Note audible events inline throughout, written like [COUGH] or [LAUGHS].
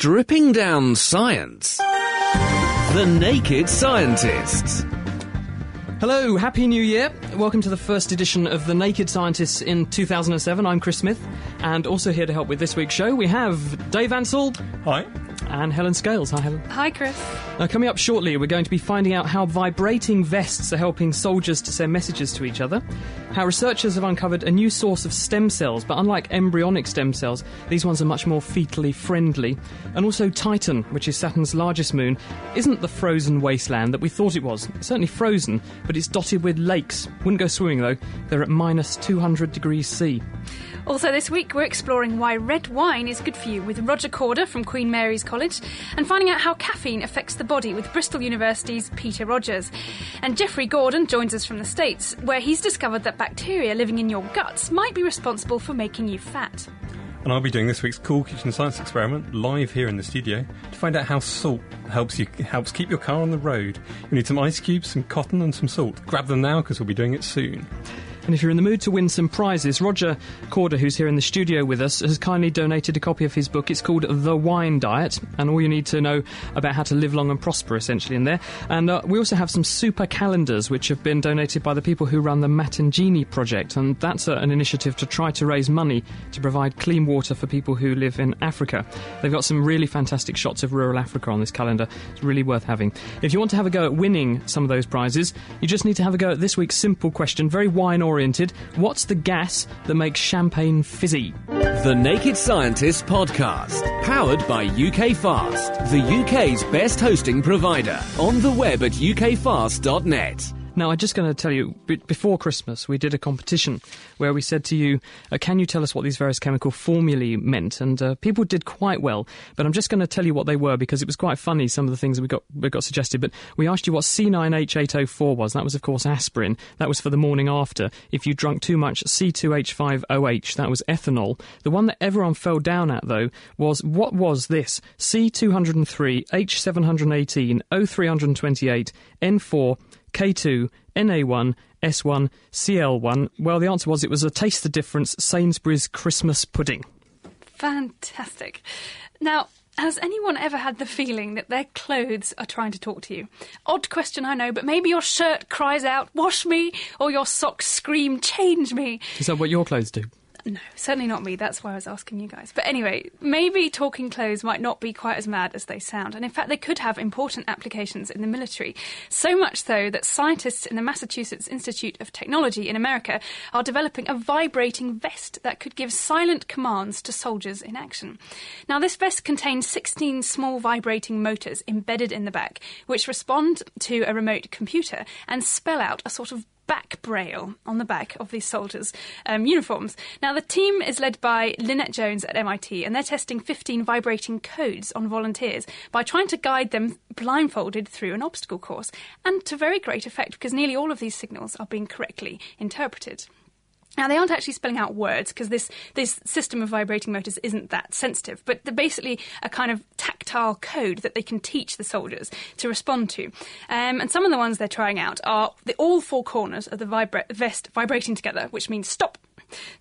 Stripping down science. The Naked Scientists. Hello, Happy New Year. Welcome to the first edition of The Naked Scientists in 2007. I'm Chris Smith, and also here to help with this week's show, we have Dave Ansell. Hi. And Helen Scales. Hi, Helen. Hi, Chris. Now, coming up shortly, we're going to be finding out how vibrating vests are helping soldiers to send messages to each other, how researchers have uncovered a new source of stem cells, but unlike embryonic stem cells, these ones are much more fetally friendly, and also Titan, which is Saturn's largest moon, isn't the frozen wasteland that we thought it was. It's certainly frozen, but it's dotted with lakes. Wouldn't go swimming, though. They're at minus 200 degrees C. Also, this week we're exploring why red wine is good for you with Roger Corder from Queen Mary's College and finding out how caffeine affects the body with Bristol University's Peter Rogers. And Jeffrey Gordon joins us from the States, where he's discovered that bacteria living in your guts might be responsible for making you fat. And I'll be doing this week's cool kitchen science experiment live here in the studio to find out how salt helps you helps keep your car on the road. You need some ice cubes, some cotton, and some salt. Grab them now because we'll be doing it soon. And if you're in the mood to win some prizes, Roger Corder, who's here in the studio with us, has kindly donated a copy of his book. It's called The Wine Diet, and all you need to know about how to live long and prosper, essentially, in there. And uh, we also have some super calendars, which have been donated by the people who run the Matangini Project, and that's uh, an initiative to try to raise money to provide clean water for people who live in Africa. They've got some really fantastic shots of rural Africa on this calendar. It's really worth having. If you want to have a go at winning some of those prizes, you just need to have a go at this week's simple question, very wine oriented. What's the gas that makes champagne fizzy? The Naked Scientists podcast, powered by UK Fast, the UK's best hosting provider. On the web at ukfast.net. Now, I'm just going to tell you, before Christmas, we did a competition where we said to you, uh, can you tell us what these various chemical formulae meant? And uh, people did quite well, but I'm just going to tell you what they were because it was quite funny, some of the things that we got, we got suggested. But we asked you what C9H804 was. That was, of course, aspirin. That was for the morning after. If you drunk too much C2H5OH, that was ethanol. The one that everyone fell down at, though, was what was this? C203, H718, O328, N4, K2, NA1, S1, CL1? Well, the answer was it was a taste the difference Sainsbury's Christmas pudding. Fantastic. Now, has anyone ever had the feeling that their clothes are trying to talk to you? Odd question, I know, but maybe your shirt cries out, wash me, or your socks scream, change me. Is that what your clothes do? No, certainly not me. That's why I was asking you guys. But anyway, maybe talking clothes might not be quite as mad as they sound. And in fact, they could have important applications in the military. So much so that scientists in the Massachusetts Institute of Technology in America are developing a vibrating vest that could give silent commands to soldiers in action. Now, this vest contains 16 small vibrating motors embedded in the back, which respond to a remote computer and spell out a sort of back braille on the back of these soldiers' um, uniforms. Now, the team is led by Lynette Jones at MIT, and they're testing 15 vibrating codes on volunteers by trying to guide them blindfolded through an obstacle course, and to very great effect because nearly all of these signals are being correctly interpreted. Now they aren't actually spelling out words because this this system of vibrating motors isn't that sensitive, but they're basically a kind of tactile code that they can teach the soldiers to respond to. Um, and some of the ones they're trying out are the all four corners of the vibra- vest vibrating together, which means stop.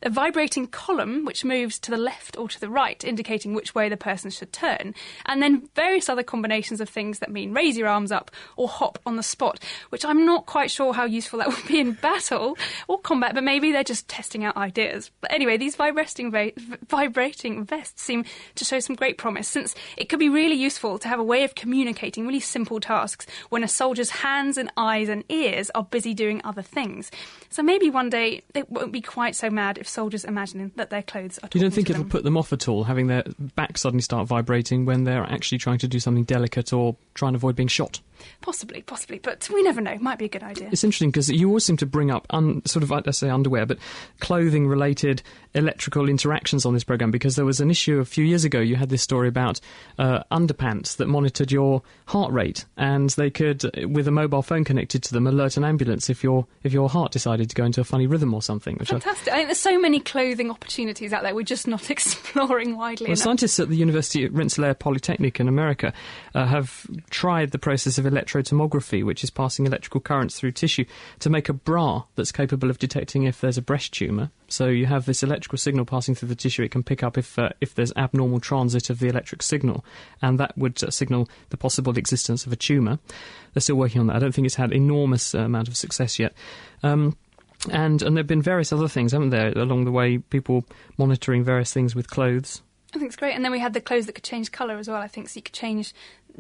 A vibrating column which moves to the left or to the right, indicating which way the person should turn, and then various other combinations of things that mean raise your arms up or hop on the spot, which I'm not quite sure how useful that [LAUGHS] would be in battle or combat, but maybe they're just testing out ideas. But anyway, these vibrating, va- vibrating vests seem to show some great promise since it could be really useful to have a way of communicating really simple tasks when a soldier's hands and eyes and ears are busy doing other things. So maybe one day it won't be quite so mad if soldiers imagine that their clothes are You don't think it'll them. put them off at all, having their back suddenly start vibrating when they're actually trying to do something delicate or trying to avoid being shot? Possibly, possibly, but we never know. Might be a good idea. It's interesting because you always seem to bring up un, sort of, I say underwear, but clothing related electrical interactions on this program because there was an issue a few years ago. You had this story about uh, underpants that monitored your heart rate, and they could, with a mobile phone connected to them, alert an ambulance if your if your heart decided to go into a funny rhythm or something. Fantastic! I, I think there's so many clothing opportunities out there. We're just not [LAUGHS] exploring widely. Well, enough. scientists at the University of Rensselaer Polytechnic in America uh, have tried the process of electrotomography, which is passing electrical currents through tissue, to make a bra that's capable of detecting if there's a breast tumour. So you have this electrical signal passing through the tissue. It can pick up if uh, if there's abnormal transit of the electric signal, and that would uh, signal the possible existence of a tumour. They're still working on that. I don't think it's had enormous uh, amount of success yet. Um, and and there've been various other things, haven't there, along the way? People monitoring various things with clothes. I think it's great. And then we had the clothes that could change colour as well. I think so you could change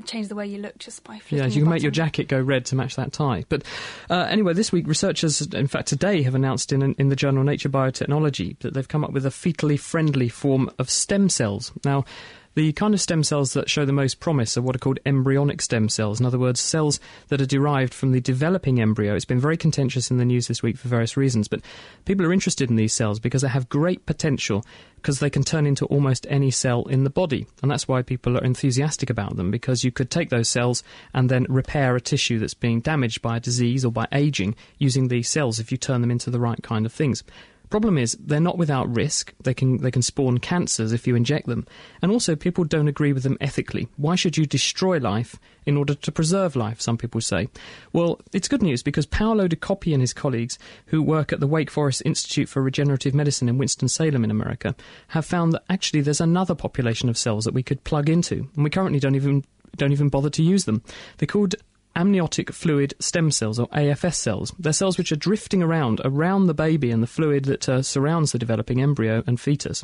change the way you look just by flicking. Yeah, you can make your jacket go red to match that tie. But uh, anyway, this week researchers, in fact today, have announced in in the journal Nature Biotechnology that they've come up with a fetally friendly form of stem cells. Now. The kind of stem cells that show the most promise are what are called embryonic stem cells. In other words, cells that are derived from the developing embryo. It's been very contentious in the news this week for various reasons, but people are interested in these cells because they have great potential because they can turn into almost any cell in the body. And that's why people are enthusiastic about them because you could take those cells and then repair a tissue that's being damaged by a disease or by aging using these cells if you turn them into the right kind of things. Problem is, they're not without risk. They can they can spawn cancers if you inject them, and also people don't agree with them ethically. Why should you destroy life in order to preserve life? Some people say. Well, it's good news because Paolo De Coppi and his colleagues, who work at the Wake Forest Institute for Regenerative Medicine in Winston Salem in America, have found that actually there's another population of cells that we could plug into, and we currently don't even don't even bother to use them. They're called amniotic fluid stem cells, or AFS cells. They're cells which are drifting around around the baby and the fluid that uh, surrounds the developing embryo and fetus.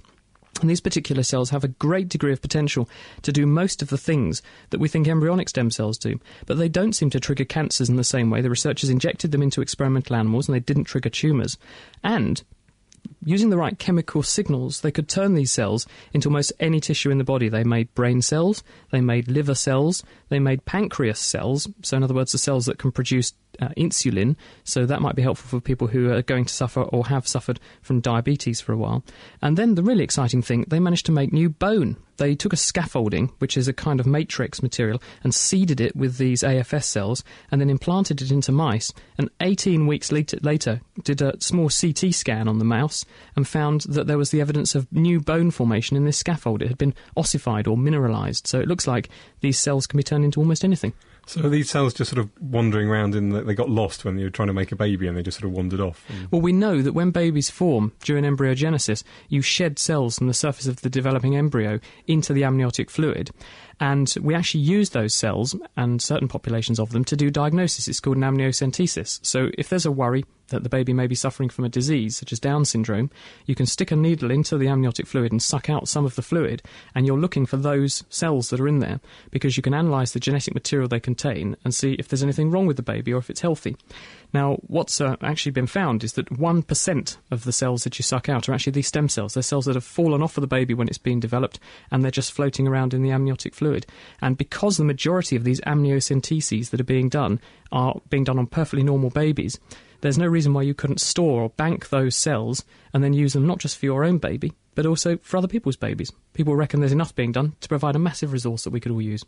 And these particular cells have a great degree of potential to do most of the things that we think embryonic stem cells do, but they don't seem to trigger cancers in the same way. The researchers injected them into experimental animals and they didn't trigger tumours. And using the right chemical signals, they could turn these cells into almost any tissue in the body. They made brain cells, they made liver cells, they made pancreas cells. So, in other words, the cells that can produce uh, insulin. So, that might be helpful for people who are going to suffer or have suffered from diabetes for a while. And then the really exciting thing, they managed to make new bone. They took a scaffolding, which is a kind of matrix material, and seeded it with these AFS cells, and then implanted it into mice. And 18 weeks later, later did a small CT scan on the mouse and found that there was the evidence of new bone formation in this scaffold. It had been ossified or mineralized. So it looks like these cells can be turned into almost anything. So these cells just sort of wandering around and they got lost when you were trying to make a baby and they just sort of wandered off? Well, we know that when babies form during embryogenesis, you shed cells from the surface of the developing embryo into the amniotic fluid. And we actually use those cells and certain populations of them to do diagnosis. It's called an amniocentesis. So if there's a worry that the baby may be suffering from a disease such as Down syndrome, you can stick a needle into the amniotic fluid and suck out some of the fluid, and you're looking for those cells that are in there because you can analyse the genetic material they contain and see if there's anything wrong with the baby or if it's healthy. Now, what's uh, actually been found is that 1% of the cells that you suck out are actually these stem cells. They're cells that have fallen off of the baby when it's being developed, and they're just floating around in the amniotic fluid. And because the majority of these amniocenteses that are being done are being done on perfectly normal babies, there's no reason why you couldn't store or bank those cells and then use them not just for your own baby, but also for other people's babies. People reckon there's enough being done to provide a massive resource that we could all use.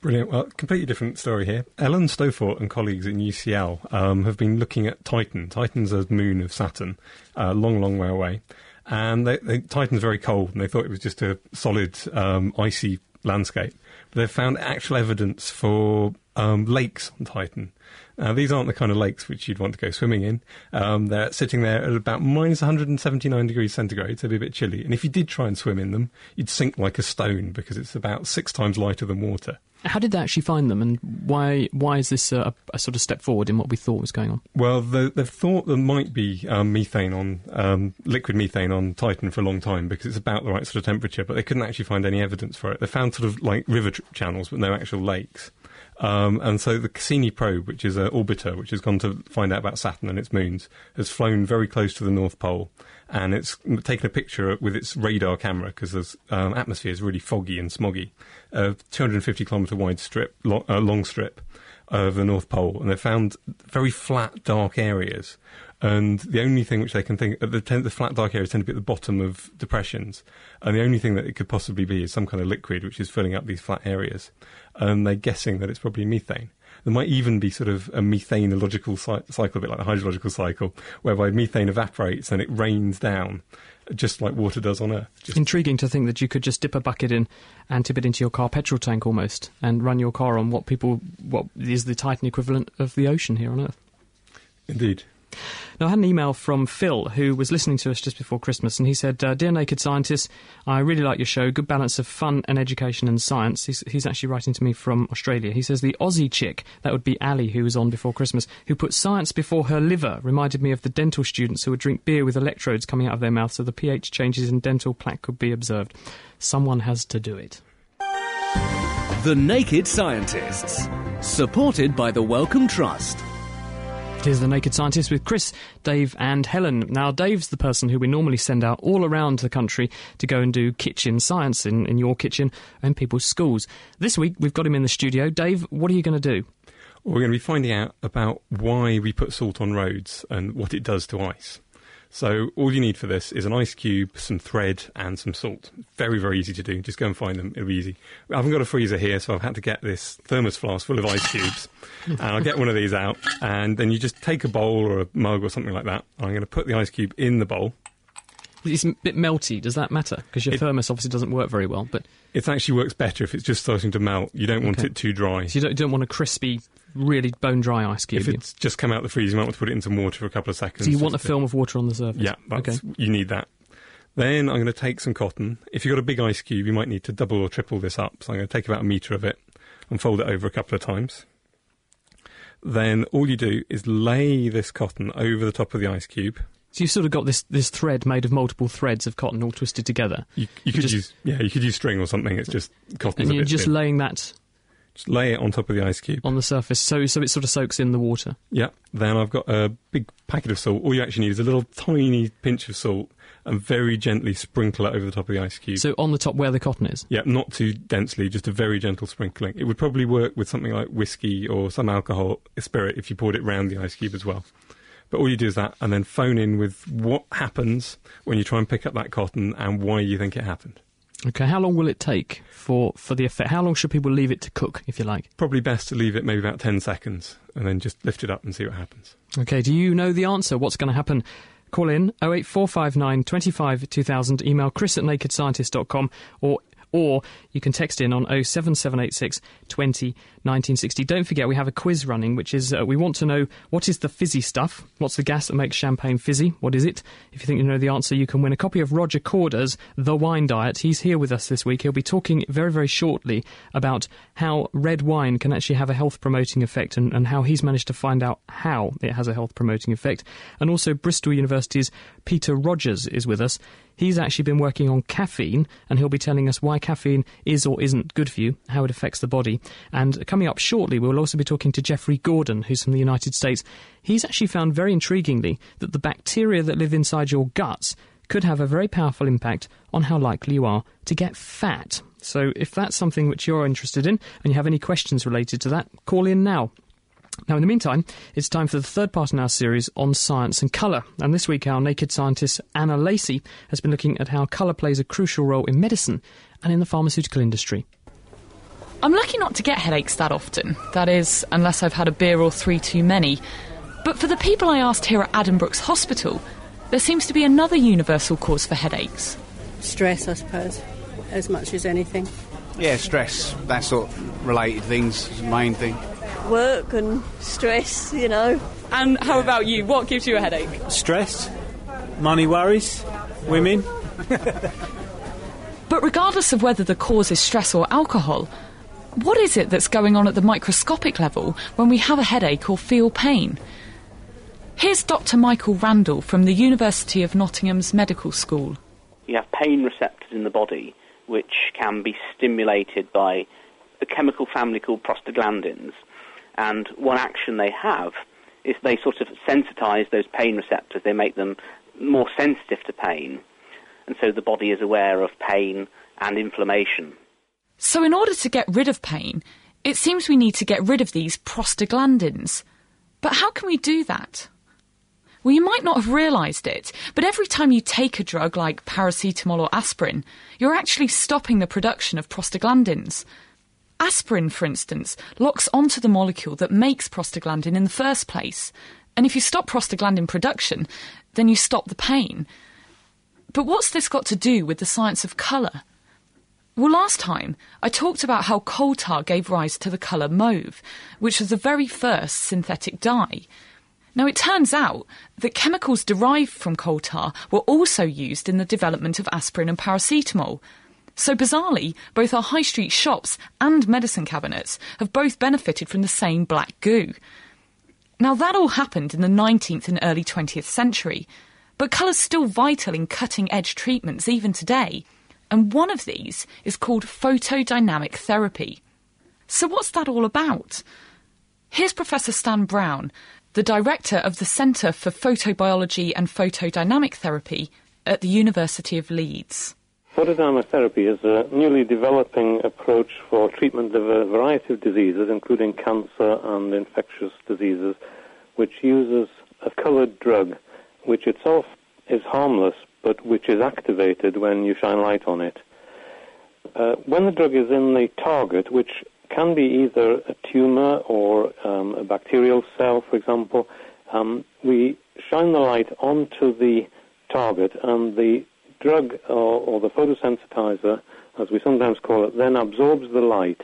Brilliant. Well, completely different story here. Ellen Stofan and colleagues in UCL um, have been looking at Titan. Titan's a moon of Saturn, a uh, long, long way away. And they, they, Titan's very cold, and they thought it was just a solid, um, icy landscape. But they've found actual evidence for um, lakes on Titan. Now, these aren't the kind of lakes which you'd want to go swimming in. Um, they're sitting there at about minus 179 degrees centigrade, so it'd be a bit chilly. And if you did try and swim in them, you'd sink like a stone because it's about six times lighter than water. How did they actually find them, and why why is this a, a sort of step forward in what we thought was going on? Well, they've thought there might be um, methane on um, liquid methane on Titan for a long time because it's about the right sort of temperature, but they couldn't actually find any evidence for it. They found sort of like river tr- channels, but no actual lakes. Um, and so the Cassini probe, which is an orbiter which has gone to find out about Saturn and its moons, has flown very close to the North Pole, and it's taken a picture with its radar camera because the um, atmosphere is really foggy and smoggy. A 250 kilometre wide strip, lo- uh, long strip of the North Pole, and they found very flat, dark areas. And the only thing which they can think, the, the flat, dark areas tend to be at the bottom of depressions, and the only thing that it could possibly be is some kind of liquid which is filling up these flat areas. And they're guessing that it's probably methane. There might even be sort of a methanological cycle, a bit like the hydrological cycle, whereby methane evaporates and it rains down, just like water does on Earth. Just Intriguing to think that you could just dip a bucket in and tip it into your car petrol tank almost, and run your car on what people what is the Titan equivalent of the ocean here on Earth. Indeed. Now, I had an email from Phil, who was listening to us just before Christmas, and he said, uh, Dear Naked Scientists, I really like your show. Good balance of fun and education and science. He's, he's actually writing to me from Australia. He says, The Aussie chick, that would be Ali, who was on before Christmas, who put science before her liver, reminded me of the dental students who would drink beer with electrodes coming out of their mouth so the pH changes in dental plaque could be observed. Someone has to do it. The Naked Scientists. Supported by the Wellcome Trust. Here's the Naked Scientist with Chris, Dave, and Helen. Now, Dave's the person who we normally send out all around the country to go and do kitchen science in, in your kitchen and people's schools. This week, we've got him in the studio. Dave, what are you going to do? we're going to be finding out about why we put salt on roads and what it does to ice. So all you need for this is an ice cube, some thread, and some salt. Very, very easy to do. Just go and find them. It'll be easy. I haven't got a freezer here, so I've had to get this thermos flask full of ice cubes. [LAUGHS] and I'll get one of these out, and then you just take a bowl or a mug or something like that. I'm going to put the ice cube in the bowl. It's a bit melty. Does that matter? Because your it, thermos obviously doesn't work very well. But it actually works better if it's just starting to melt. You don't want okay. it too dry. So you don't, you don't want a crispy really bone dry ice cube. If it's just come out the freezer, you might want to put it in some water for a couple of seconds. So you want a film of water on the surface? Yeah, okay. you need that. Then I'm going to take some cotton. If you've got a big ice cube, you might need to double or triple this up. So I'm going to take about a metre of it and fold it over a couple of times. Then all you do is lay this cotton over the top of the ice cube. So you've sort of got this, this thread made of multiple threads of cotton all twisted together. You, you could just, use yeah, you could use string or something. It's just cotton. And you're just thin. laying that just lay it on top of the ice cube. On the surface, so so it sort of soaks in the water. Yeah. Then I've got a big packet of salt. All you actually need is a little tiny pinch of salt and very gently sprinkle it over the top of the ice cube. So on the top where the cotton is? Yeah, not too densely, just a very gentle sprinkling. It would probably work with something like whiskey or some alcohol, spirit, if you poured it round the ice cube as well. But all you do is that, and then phone in with what happens when you try and pick up that cotton and why you think it happened. Okay, how long will it take for, for the effect? How long should people leave it to cook, if you like? Probably best to leave it maybe about 10 seconds and then just lift it up and see what happens. Okay, do you know the answer? What's going to happen? Call in 08459 25 2000, email chris at nakedscientist.com or or you can text in on 07786 20 1960. Don't forget, we have a quiz running, which is uh, we want to know what is the fizzy stuff? What's the gas that makes champagne fizzy? What is it? If you think you know the answer, you can win a copy of Roger Corder's The Wine Diet. He's here with us this week. He'll be talking very, very shortly about how red wine can actually have a health promoting effect and, and how he's managed to find out how it has a health promoting effect. And also, Bristol University's Peter Rogers is with us. He's actually been working on caffeine, and he'll be telling us why caffeine is or isn't good for you, how it affects the body. And coming up shortly, we'll also be talking to Jeffrey Gordon, who's from the United States. He's actually found very intriguingly that the bacteria that live inside your guts could have a very powerful impact on how likely you are to get fat. So, if that's something which you're interested in and you have any questions related to that, call in now. Now, in the meantime, it's time for the third part in our series on science and colour. And this week, our naked scientist Anna Lacey has been looking at how colour plays a crucial role in medicine and in the pharmaceutical industry. I'm lucky not to get headaches that often. That is, unless I've had a beer or three too many. But for the people I asked here at Addenbrooke's Hospital, there seems to be another universal cause for headaches. Stress, I suppose, as much as anything. Yeah, stress, that sort of related things is the main thing work and stress, you know. And how about you? What gives you a headache? Stress, money worries, women. but regardless of whether the cause is stress or alcohol, what is it that's going on at the microscopic level when we have a headache or feel pain? Here's Dr. Michael Randall from the University of Nottingham's Medical School. You have pain receptors in the body which can be stimulated by a chemical family called prostaglandins. And one action they have is they sort of sensitize those pain receptors. They make them more sensitive to pain. And so the body is aware of pain and inflammation. So, in order to get rid of pain, it seems we need to get rid of these prostaglandins. But how can we do that? Well, you might not have realised it, but every time you take a drug like paracetamol or aspirin, you're actually stopping the production of prostaglandins. Aspirin, for instance, locks onto the molecule that makes prostaglandin in the first place. And if you stop prostaglandin production, then you stop the pain. But what's this got to do with the science of colour? Well, last time I talked about how coal tar gave rise to the colour mauve, which was the very first synthetic dye. Now, it turns out that chemicals derived from coal tar were also used in the development of aspirin and paracetamol. So, bizarrely, both our high street shops and medicine cabinets have both benefited from the same black goo. Now, that all happened in the 19th and early 20th century, but colour's still vital in cutting edge treatments even today, and one of these is called photodynamic therapy. So, what's that all about? Here's Professor Stan Brown, the director of the Centre for Photobiology and Photodynamic Therapy at the University of Leeds. Photodynamic therapy is a newly developing approach for treatment of a variety of diseases, including cancer and infectious diseases, which uses a coloured drug, which itself is harmless, but which is activated when you shine light on it. Uh, when the drug is in the target, which can be either a tumor or um, a bacterial cell, for example. Um, we shine the light onto the target, and the drug or, or, the photosensitizer, as we sometimes call it, then absorbs the light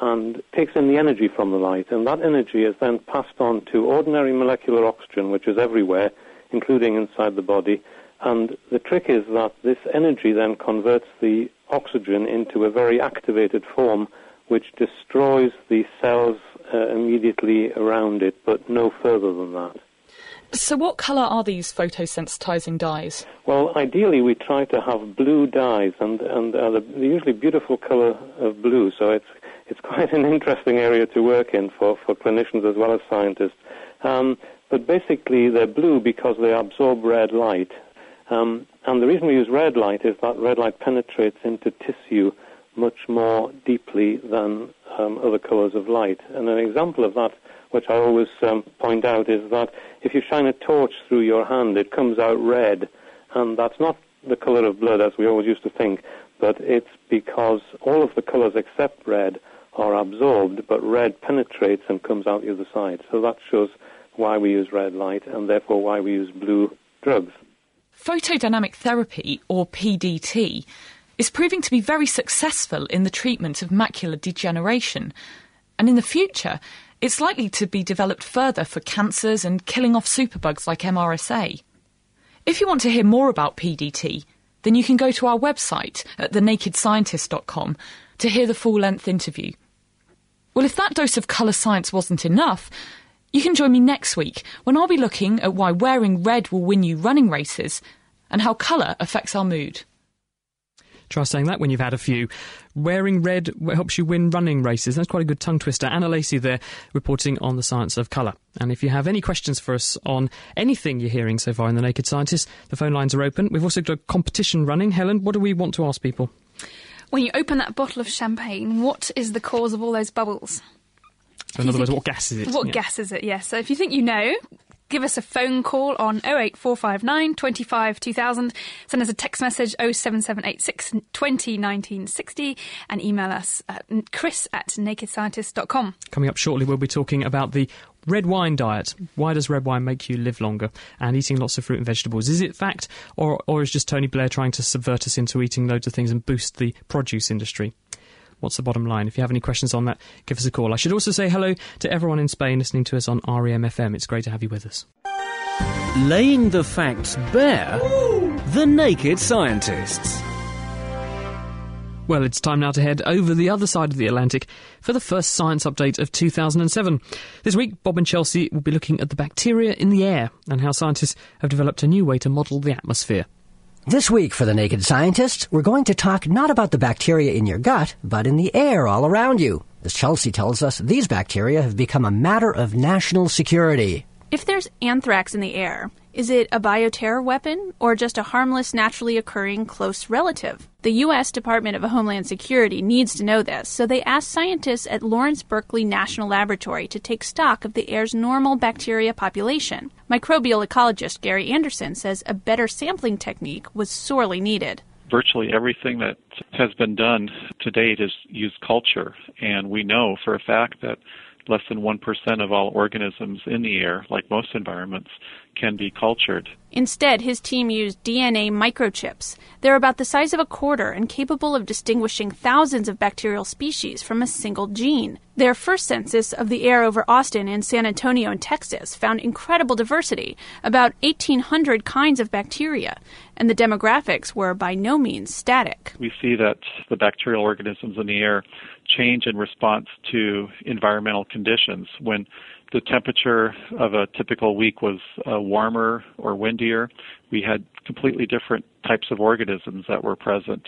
and takes in the energy from the light, and that energy is then passed on to ordinary molecular oxygen, which is everywhere, including inside the body. And the trick is that this energy then converts the oxygen into a very activated form which destroys the cells uh, immediately around it, but no further than that. So, what colour are these photosensitizing dyes? Well, ideally, we try to have blue dyes, and and uh, the, the usually beautiful colour of blue. So it's it's [LAUGHS] quite an interesting area to work in for, for clinicians as well as scientists. Um, but basically, they're blue because they absorb red light. Um, and the reason we use red light is that red light penetrates into tissue much more deeply than um, other colours of light. And an example of that, which I always um, point out, is that if you shine a torch through your hand, it comes out red, and that's not the colour of blood as we always used to think, but it's because all of the colours except red are absorbed, but red penetrates and comes out the other side. So that shows why we use red light and therefore why we use blue drugs. Photodynamic therapy, or PDT, is proving to be very successful in the treatment of macular degeneration. And in the future, it's likely to be developed further for cancers and killing off superbugs like MRSA. If you want to hear more about PDT, then you can go to our website at thenakedscientist.com to hear the full length interview. Well, if that dose of colour science wasn't enough, you can join me next week when I'll be looking at why wearing red will win you running races and how colour affects our mood. Try saying that when you've had a few. Wearing red helps you win running races. That's quite a good tongue twister. Anna Lacey there reporting on the science of colour. And if you have any questions for us on anything you're hearing so far in The Naked Scientist, the phone lines are open. We've also got a competition running. Helen, what do we want to ask people? When you open that bottle of champagne, what is the cause of all those bubbles? So in other words, what gas is it? What yeah. gas is it, yes. So if you think you know, give us a phone call on 08459 25 2000. Send us a text message 07786 20 1960 and email us at chris at nakedscientist.com. Coming up shortly, we'll be talking about the red wine diet. Why does red wine make you live longer? And eating lots of fruit and vegetables. Is it fact, or, or is just Tony Blair trying to subvert us into eating loads of things and boost the produce industry? What's the bottom line? If you have any questions on that, give us a call. I should also say hello to everyone in Spain listening to us on REM FM. It's great to have you with us. Laying the facts bare, the naked scientists. Well, it's time now to head over the other side of the Atlantic for the first science update of 2007. This week, Bob and Chelsea will be looking at the bacteria in the air and how scientists have developed a new way to model the atmosphere. This week for the Naked Scientists, we're going to talk not about the bacteria in your gut, but in the air all around you. As Chelsea tells us, these bacteria have become a matter of national security. If there's anthrax in the air, is it a bioterror weapon or just a harmless, naturally occurring close relative? The U.S. Department of Homeland Security needs to know this, so they asked scientists at Lawrence Berkeley National Laboratory to take stock of the air's normal bacteria population. Microbial ecologist Gary Anderson says a better sampling technique was sorely needed. Virtually everything that has been done to date is use culture, and we know for a fact that less than 1% of all organisms in the air, like most environments, can be cultured. Instead, his team used DNA microchips. They're about the size of a quarter and capable of distinguishing thousands of bacterial species from a single gene. Their first census of the air over Austin and San Antonio in Texas found incredible diversity, about 1,800 kinds of bacteria, and the demographics were by no means static. We see that the bacterial organisms in the air change in response to environmental conditions. When the temperature of a typical week was uh, warmer or windier, we had completely different types of organisms that were present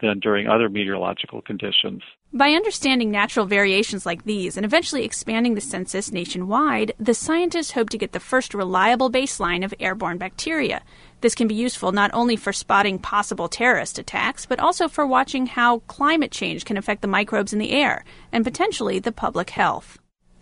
than during other meteorological conditions. By understanding natural variations like these and eventually expanding the census nationwide, the scientists hope to get the first reliable baseline of airborne bacteria. This can be useful not only for spotting possible terrorist attacks, but also for watching how climate change can affect the microbes in the air and potentially the public health.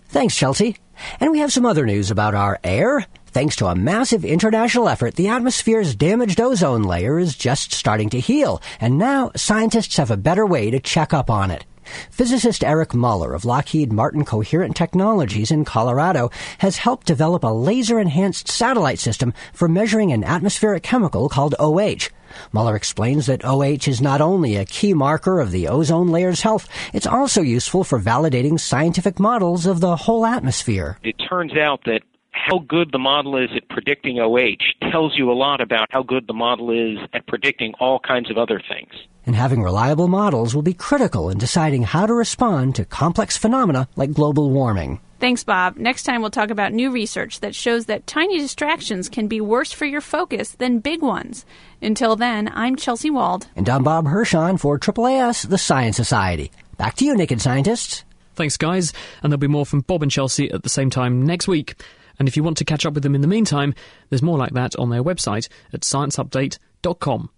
Thanks, Chelsea. And we have some other news about our air. Thanks to a massive international effort, the atmosphere's damaged ozone layer is just starting to heal, and now scientists have a better way to check up on it. Physicist Eric Muller of Lockheed Martin Coherent Technologies in Colorado has helped develop a laser enhanced satellite system for measuring an atmospheric chemical called OH. Muller explains that OH is not only a key marker of the ozone layer's health, it's also useful for validating scientific models of the whole atmosphere. It turns out that how good the model is at predicting OH tells you a lot about how good the model is at predicting all kinds of other things. And having reliable models will be critical in deciding how to respond to complex phenomena like global warming. Thanks, Bob. Next time we'll talk about new research that shows that tiny distractions can be worse for your focus than big ones. Until then, I'm Chelsea Wald. And I'm Bob Hirshon for AAAS, the Science Society. Back to you, Naked Scientists. Thanks, guys. And there'll be more from Bob and Chelsea at the same time next week. And if you want to catch up with them in the meantime, there's more like that on their website at scienceupdate.com.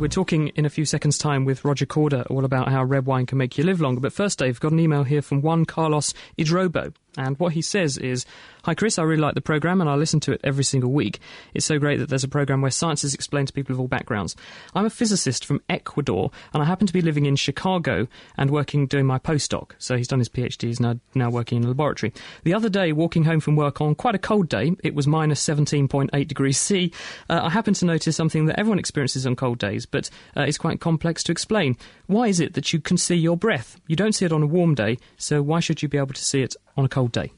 We're talking in a few seconds' time with Roger Corder all about how red wine can make you live longer. But first, Dave, got an email here from Juan Carlos Idrobo. And what he says is Hi, Chris, I really like the programme and I listen to it every single week. It's so great that there's a programme where science is explained to people of all backgrounds. I'm a physicist from Ecuador and I happen to be living in Chicago and working doing my postdoc. So he's done his PhD, he's now, now working in a laboratory. The other day, walking home from work on quite a cold day, it was minus 17.8 degrees C, uh, I happened to notice something that everyone experiences on cold days, but uh, it's quite complex to explain. Why is it that you can see your breath? You don't see it on a warm day, so why should you be able to see it on a cold day?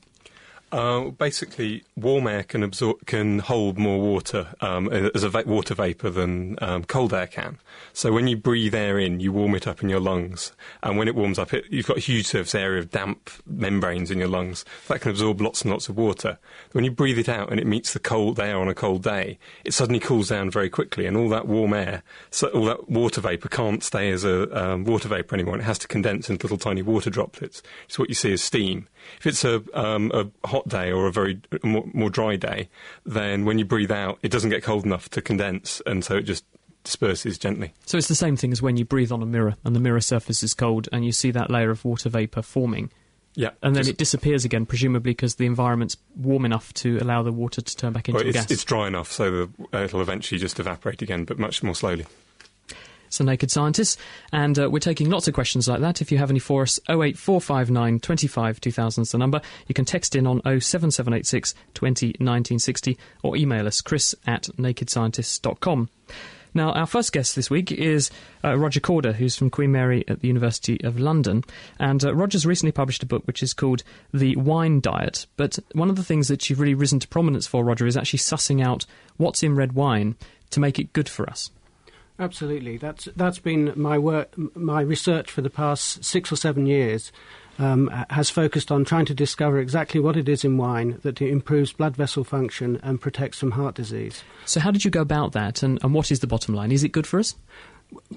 Uh, basically, warm air can absorb can hold more water um, as a va- water vapor than um, cold air can. So when you breathe air in, you warm it up in your lungs, and when it warms up, it, you've got a huge surface area of damp membranes in your lungs that can absorb lots and lots of water. When you breathe it out and it meets the cold air on a cold day, it suddenly cools down very quickly, and all that warm air, so all that water vapor can't stay as a um, water vapor anymore. It has to condense into little tiny water droplets. So what you see is steam. If it's a, um, a hot day or a very more, more dry day, then when you breathe out, it doesn't get cold enough to condense, and so it just disperses gently. So it's the same thing as when you breathe on a mirror and the mirror surface is cold and you see that layer of water vapour forming. Yeah. And then it disappears again, presumably because the environment's warm enough to allow the water to turn back into well, it's, gas. It's dry enough so the, uh, it'll eventually just evaporate again, but much more slowly. So Naked Scientists, and uh, we're taking lots of questions like that. If you have any for us, 08459 25 2000 is the number. You can text in on 07786 20 1960 or email us chris at nakedscientists.com. Now, our first guest this week is uh, Roger Corder, who's from Queen Mary at the University of London. And uh, Roger's recently published a book which is called The Wine Diet. But one of the things that you've really risen to prominence for, Roger, is actually sussing out what's in red wine to make it good for us. Absolutely, that's that's been my work, my research for the past six or seven years, um, has focused on trying to discover exactly what it is in wine that improves blood vessel function and protects from heart disease. So, how did you go about that, and, and what is the bottom line? Is it good for us?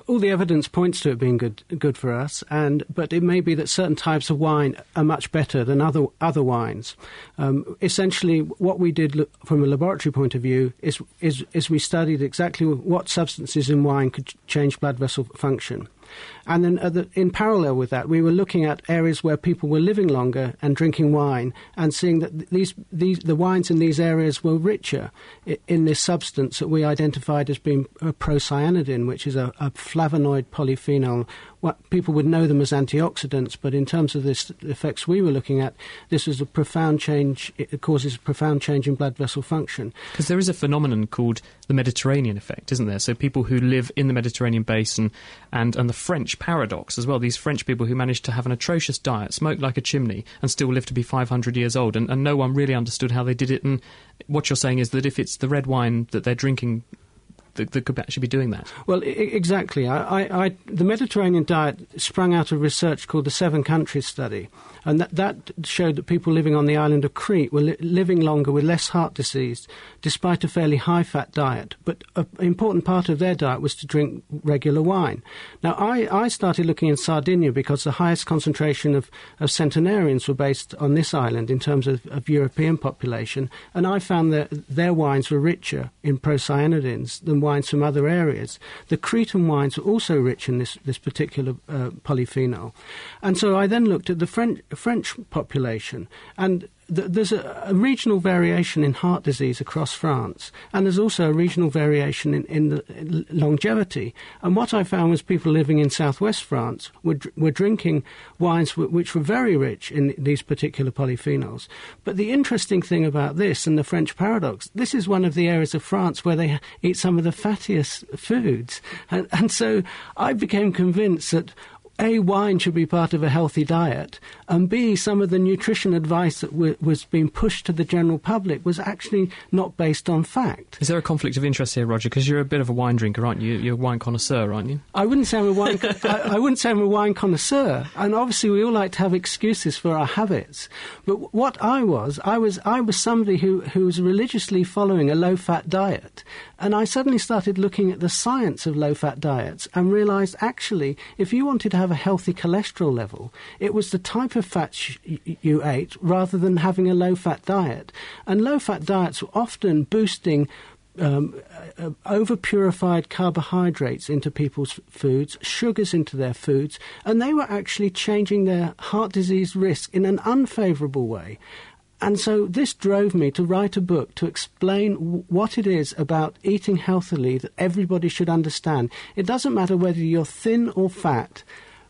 All the evidence points to it being good good for us, and but it may be that certain types of wine are much better than other other wines. Um, essentially, what we did from a laboratory point of view is, is is we studied exactly what substances in wine could change blood vessel function. And then the, in parallel with that, we were looking at areas where people were living longer and drinking wine and seeing that these, these, the wines in these areas were richer in this substance that we identified as being uh, a procyanidin, which is a, a flavonoid polyphenol what people would know them as antioxidants, but in terms of the effects we were looking at, this was a profound change. It causes a profound change in blood vessel function. Because there is a phenomenon called the Mediterranean effect, isn't there? So people who live in the Mediterranean basin, and and the French paradox as well. These French people who managed to have an atrocious diet, smoke like a chimney, and still live to be 500 years old, and, and no one really understood how they did it. And what you're saying is that if it's the red wine that they're drinking that, that could actually be doing that? Well, I- exactly. I, I, the Mediterranean diet sprung out of research called the Seven Countries Study, and that, that showed that people living on the island of Crete were li- living longer with less heart disease, despite a fairly high fat diet. But an important part of their diet was to drink regular wine. Now, I, I started looking in Sardinia because the highest concentration of, of centenarians were based on this island in terms of, of European population, and I found that their wines were richer in procyanidins than wines from other areas. The Cretan wines were also rich in this, this particular uh, polyphenol. And so I then looked at the French, French population, and there's a, a, regional variation in heart disease across France, and there's also a regional variation in, in the longevity. And what I found was people living in southwest France were, were drinking wines which were very rich in these particular polyphenols. But the interesting thing about this and the French paradox, this is one of the areas of France where they eat some of the fattiest foods. And, and so I became convinced that a, wine should be part of a healthy diet, and B, some of the nutrition advice that w- was being pushed to the general public was actually not based on fact. Is there a conflict of interest here, Roger? Because you're a bit of a wine drinker, aren't you? You're a wine connoisseur, aren't you? I wouldn't say I'm a wine. [LAUGHS] I, I, wouldn't say I'm a wine connoisseur, and obviously we all like to have excuses for our habits. But what I was, I was, I was somebody who who was religiously following a low-fat diet, and I suddenly started looking at the science of low-fat diets and realised actually, if you wanted to have have a healthy cholesterol level. It was the type of fats you ate rather than having a low fat diet. And low fat diets were often boosting um, uh, over purified carbohydrates into people's foods, sugars into their foods, and they were actually changing their heart disease risk in an unfavourable way. And so this drove me to write a book to explain w- what it is about eating healthily that everybody should understand. It doesn't matter whether you're thin or fat.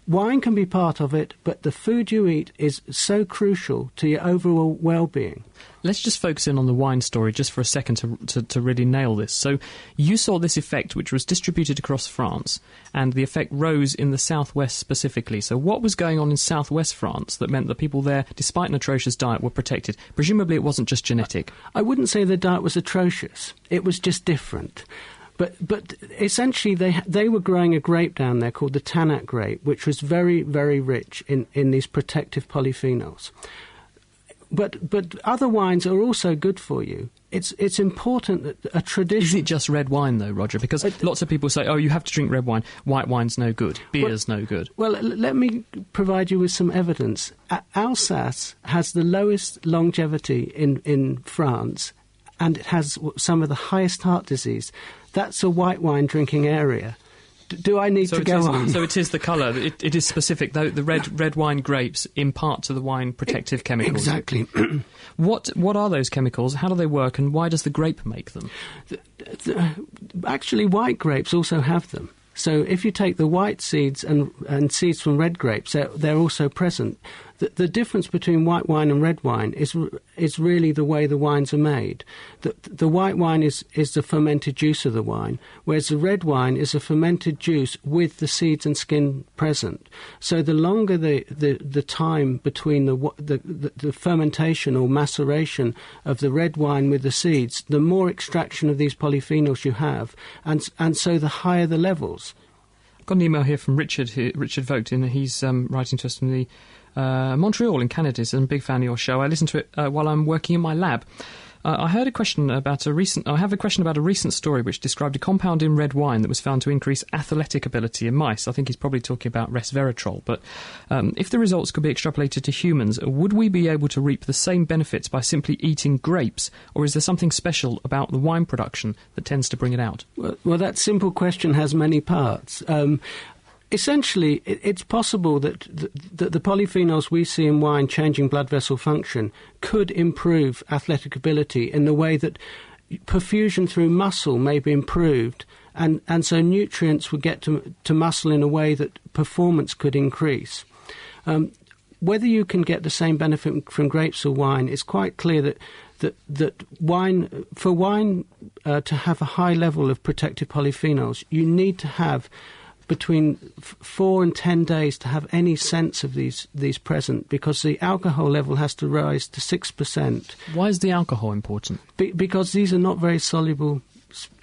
Wine can be part of it, but the food you eat is so crucial to your overall well being. Let's just focus in on the wine story just for a second to, to, to, really nail this. So, you saw this effect, which was distributed across France, and the effect rose in the southwest specifically. So, what was going on in southwest France that meant that people there, despite an atrocious diet, were protected? Presumably, it wasn't just genetic. I wouldn't say the diet was atrocious, it was just different. But but essentially they they were growing a grape down there called the Tannat grape, which was very very rich in, in these protective polyphenols. But but other wines are also good for you. It's it's important that a tradition. Is it just red wine though, Roger? Because uh, lots of people say, "Oh, you have to drink red wine. White wine's no good. Beer's well, no good." Well, l- let me provide you with some evidence. A- Alsace has the lowest longevity in in France, and it has some of the highest heart disease. That's a white wine drinking area. D- do I need so to go is, on? So it is the colour. It, it is specific. Though the red red wine grapes impart to the wine protective chemicals. Exactly. [CLEARS THROAT] what what are those chemicals? How do they work? And why does the grape make them? The, the, actually, white grapes also have them. So if you take the white seeds and, and seeds from red grapes, they're, they're also present. The, the, difference between white wine and red wine is is really the way the wines are made. The, the white wine is, is the fermented juice of the wine, whereas the red wine is a fermented juice with the seeds and skin present. So the longer the, the, the time between the, the, the, the fermentation or maceration of the red wine with the seeds, the more extraction of these polyphenols you have, and, and so the higher the levels. I've got an email here from Richard, Richard Vogt, and he's um, writing to us from the Uh, Montreal in Canada is a big fan of your show. I listen to it uh, while I'm working in my lab. Uh, I heard a question about a recent. I have a question about a recent story which described a compound in red wine that was found to increase athletic ability in mice. I think he's probably talking about resveratrol. But um, if the results could be extrapolated to humans, would we be able to reap the same benefits by simply eating grapes, or is there something special about the wine production that tends to bring it out? Well, well that simple question has many parts. Um, essentially, it's possible that the, that the polyphenols we see in wine changing blood vessel function could improve athletic ability in the way that perfusion through muscle may be improved, and, and so nutrients would get to, to muscle in a way that performance could increase. Um, whether you can get the same benefit from grapes or wine, it's quite clear that that that wine for wine uh, to have a high level of protective polyphenols, you need to have between f- four and ten days to have any sense of these these present because the alcohol level has to rise to six percent. Why is the alcohol important? Be- because these are not very soluble.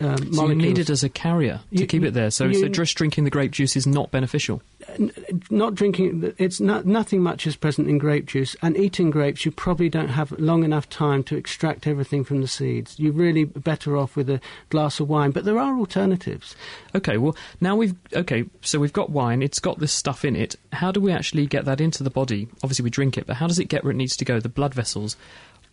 Um, so molecules. you need it as a carrier to You- keep it there. So, you- so just drinking the grape juice is not beneficial. N- not drinking it's not, nothing much is present in grape juice and eating grapes you probably don't have long enough time to extract everything from the seeds you're really better off with a glass of wine but there are alternatives Okay, well now we've okay, so we've got wine. It's got this stuff in it. How do we actually get that into the body? Obviously, we drink it, but how does it get where it needs to go? The blood vessels.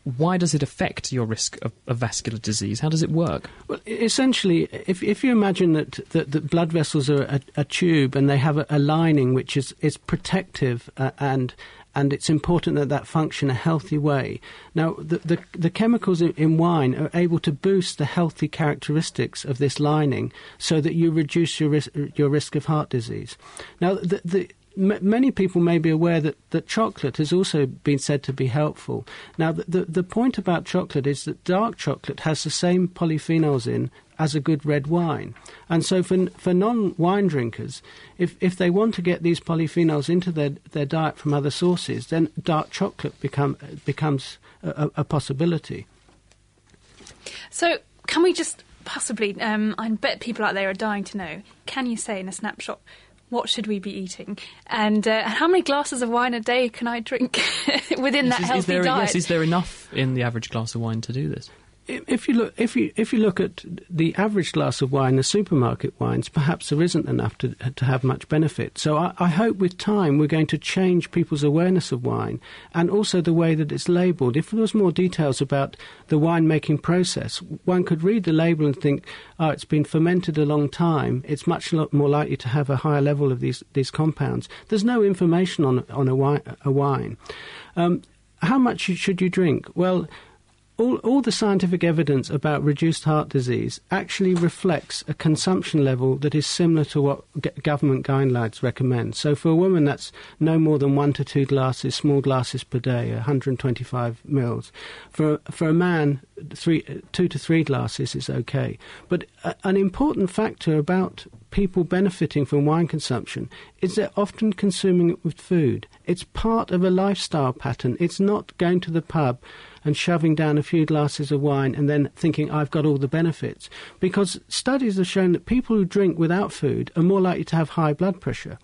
Why does it affect your risk of, of vascular disease? How does it work? Well, essentially, if if you imagine that that, that blood vessels are a, a tube and they have a, a lining which is is protective uh, and and it's important that that function a healthy way. Now, the the, the chemicals in, in wine are able to boost the healthy characteristics of this lining, so that you reduce your risk, your risk of heart disease. Now, the, the M- many people may be aware that, that chocolate has also been said to be helpful. Now, the, the, the point about chocolate is that dark chocolate has the same polyphenols in as a good red wine. And so, for, for non wine drinkers, if, if they want to get these polyphenols into their, their diet from other sources, then dark chocolate become, becomes a, a- a possibility. So, can we just possibly? Um, I bet people out there are dying to know. Can you say in a snapshot what should we be eating, and uh, how many glasses of wine a day can I drink [LAUGHS] within that is, healthy is there, diet? Yes, is there enough in the average glass of wine to do this? If you look, if you if you look at the average glass of wine, the supermarket wines, perhaps there isn't enough to to have much benefit. So I, I hope with time we're going to change people's awareness of wine and also the way that it's labelled. If there was more details about the winemaking process, one could read the label and think, oh, it's been fermented a long time. It's much more likely to have a higher level of these these compounds. There's no information on on a wine. A wine. Um, how much should you drink? Well all, all the scientific evidence about reduced heart disease actually reflects a consumption level that is similar to what g- government guidelines recommend. So for a woman, that's no more than one to two glasses, small glasses per day, 125 mils. For for a man, three, two to three glasses is okay. But a, an important factor about people benefiting from wine consumption is they're often consuming it with food. It's part of a lifestyle pattern. It's not going to the pub and shoving down a few glasses of wine and then thinking I've got all the benefits. Because studies have shown that people who drink without food are more likely to have high blood pressure.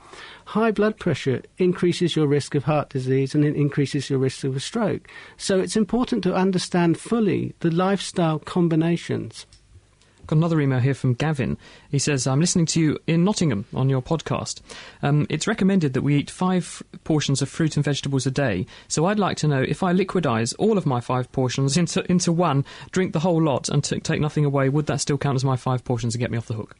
High blood pressure increases your risk of heart disease and it increases your risk of a stroke. So it's important to understand fully the lifestyle combinations. Got another email here from Gavin. He says, I'm listening to you in Nottingham on your podcast. Um, it's recommended that we eat five portions of fruit and vegetables a day. So I'd like to know if I liquidize all of my five portions into, into one, drink the whole lot, and t- take nothing away, would that still count as my five portions and get me off the hook?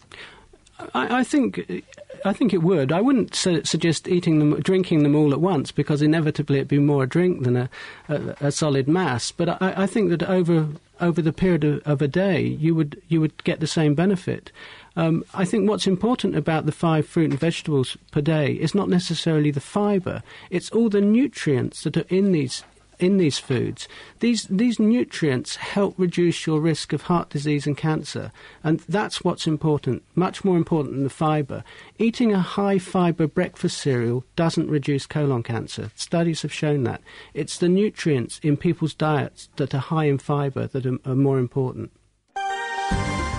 I, I think. I think it would. I wouldn't su- suggest eating them, drinking them all at once, because inevitably it'd be more a drink than a, a, a solid mass. But I, I think that over over the period of, of a day, you would you would get the same benefit. Um, I think what's important about the five fruit and vegetables per day is not necessarily the fibre; it's all the nutrients that are in these in these foods. These these nutrients help reduce your risk of heart disease and cancer, and that's what's important. Much more important than the fibre. Eating a high fibre breakfast cereal doesn't reduce colon cancer. Studies have shown that. It's the nutrients in people's diets that are high in fibre that are, are more important.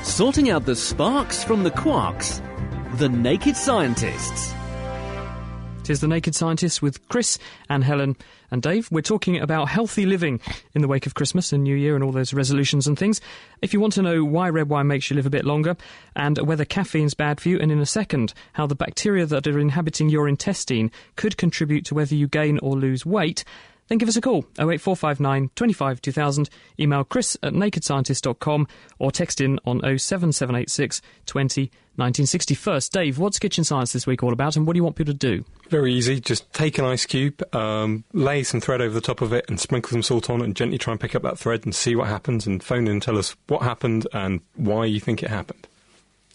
Sorting out the sparks from the quarks. The Naked Scientists. Tis the Naked Scientists with Chris and Helen and Dave. We're talking about healthy living in the wake of Christmas and New Year and all those resolutions and things. If you want to know why red wine makes you live a bit longer and whether caffeine's bad for you, and in a second, how the bacteria that are inhabiting your intestine could contribute to whether you gain or lose weight, then give us a call 08459 25 2000, email chris at nakedscientist.com or text in on 07786 20 1960. First, Dave, what's Kitchen Science this week all about and what do you want people to do? Very easy. Just take an ice cube, um, lay some thread over the top of it, and sprinkle some salt on it, and gently try and pick up that thread and see what happens. And phone in and tell us what happened and why you think it happened.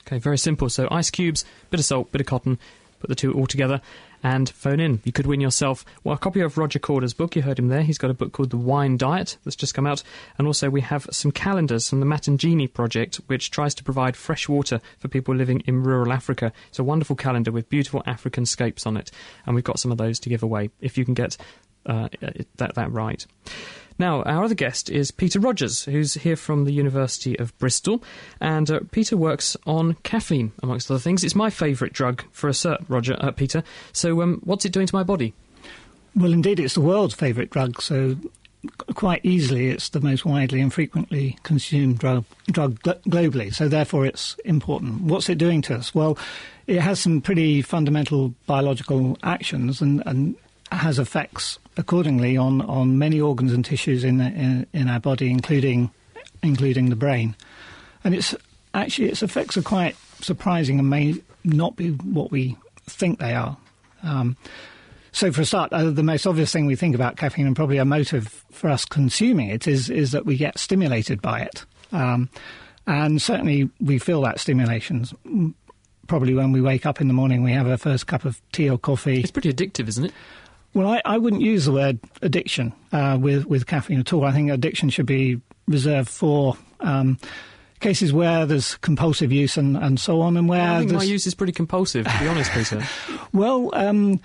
Okay, very simple. So, ice cubes, bit of salt, bit of cotton, put the two all together and phone in. You could win yourself well a copy of Roger Corder's book. You heard him there. He's got a book called The Wine Diet that's just come out, and also we have some calendars from the Matangini project, which tries to provide fresh water for people living in rural Africa. It's a wonderful calendar with beautiful African scapes on it, and we've got some of those to give away if you can get uh, that that right. Now, our other guest is Peter Rogers, who's here from the University of Bristol. And uh, Peter works on caffeine, amongst other things. It's my favourite drug for a cert, Roger, uh, Peter. So, um, what's it doing to my body? Well, indeed, it's the world's favourite drug. So, quite easily, it's the most widely and frequently consumed drug, drug globally. So, therefore, it's important. What's it doing to us? Well, it has some pretty fundamental biological actions, and, and has effects accordingly on, on many organs and tissues in, in, in our body, including including the brain. And it's actually its effects are quite surprising and may not be what we think they are. Um, so, for a start, uh, the most obvious thing we think about caffeine, and probably a motive for us consuming it, is is that we get stimulated by it, um, and certainly we feel that stimulation. Probably when we wake up in the morning, we have our first cup of tea or coffee. It's pretty addictive, isn't it? Well, I, I wouldn't use the word addiction uh, with with caffeine at all. I think addiction should be reserved for um, cases where there's compulsive use and, and so on, and where I think my use is pretty compulsive, to be honest, Peter. [LAUGHS] well. Um,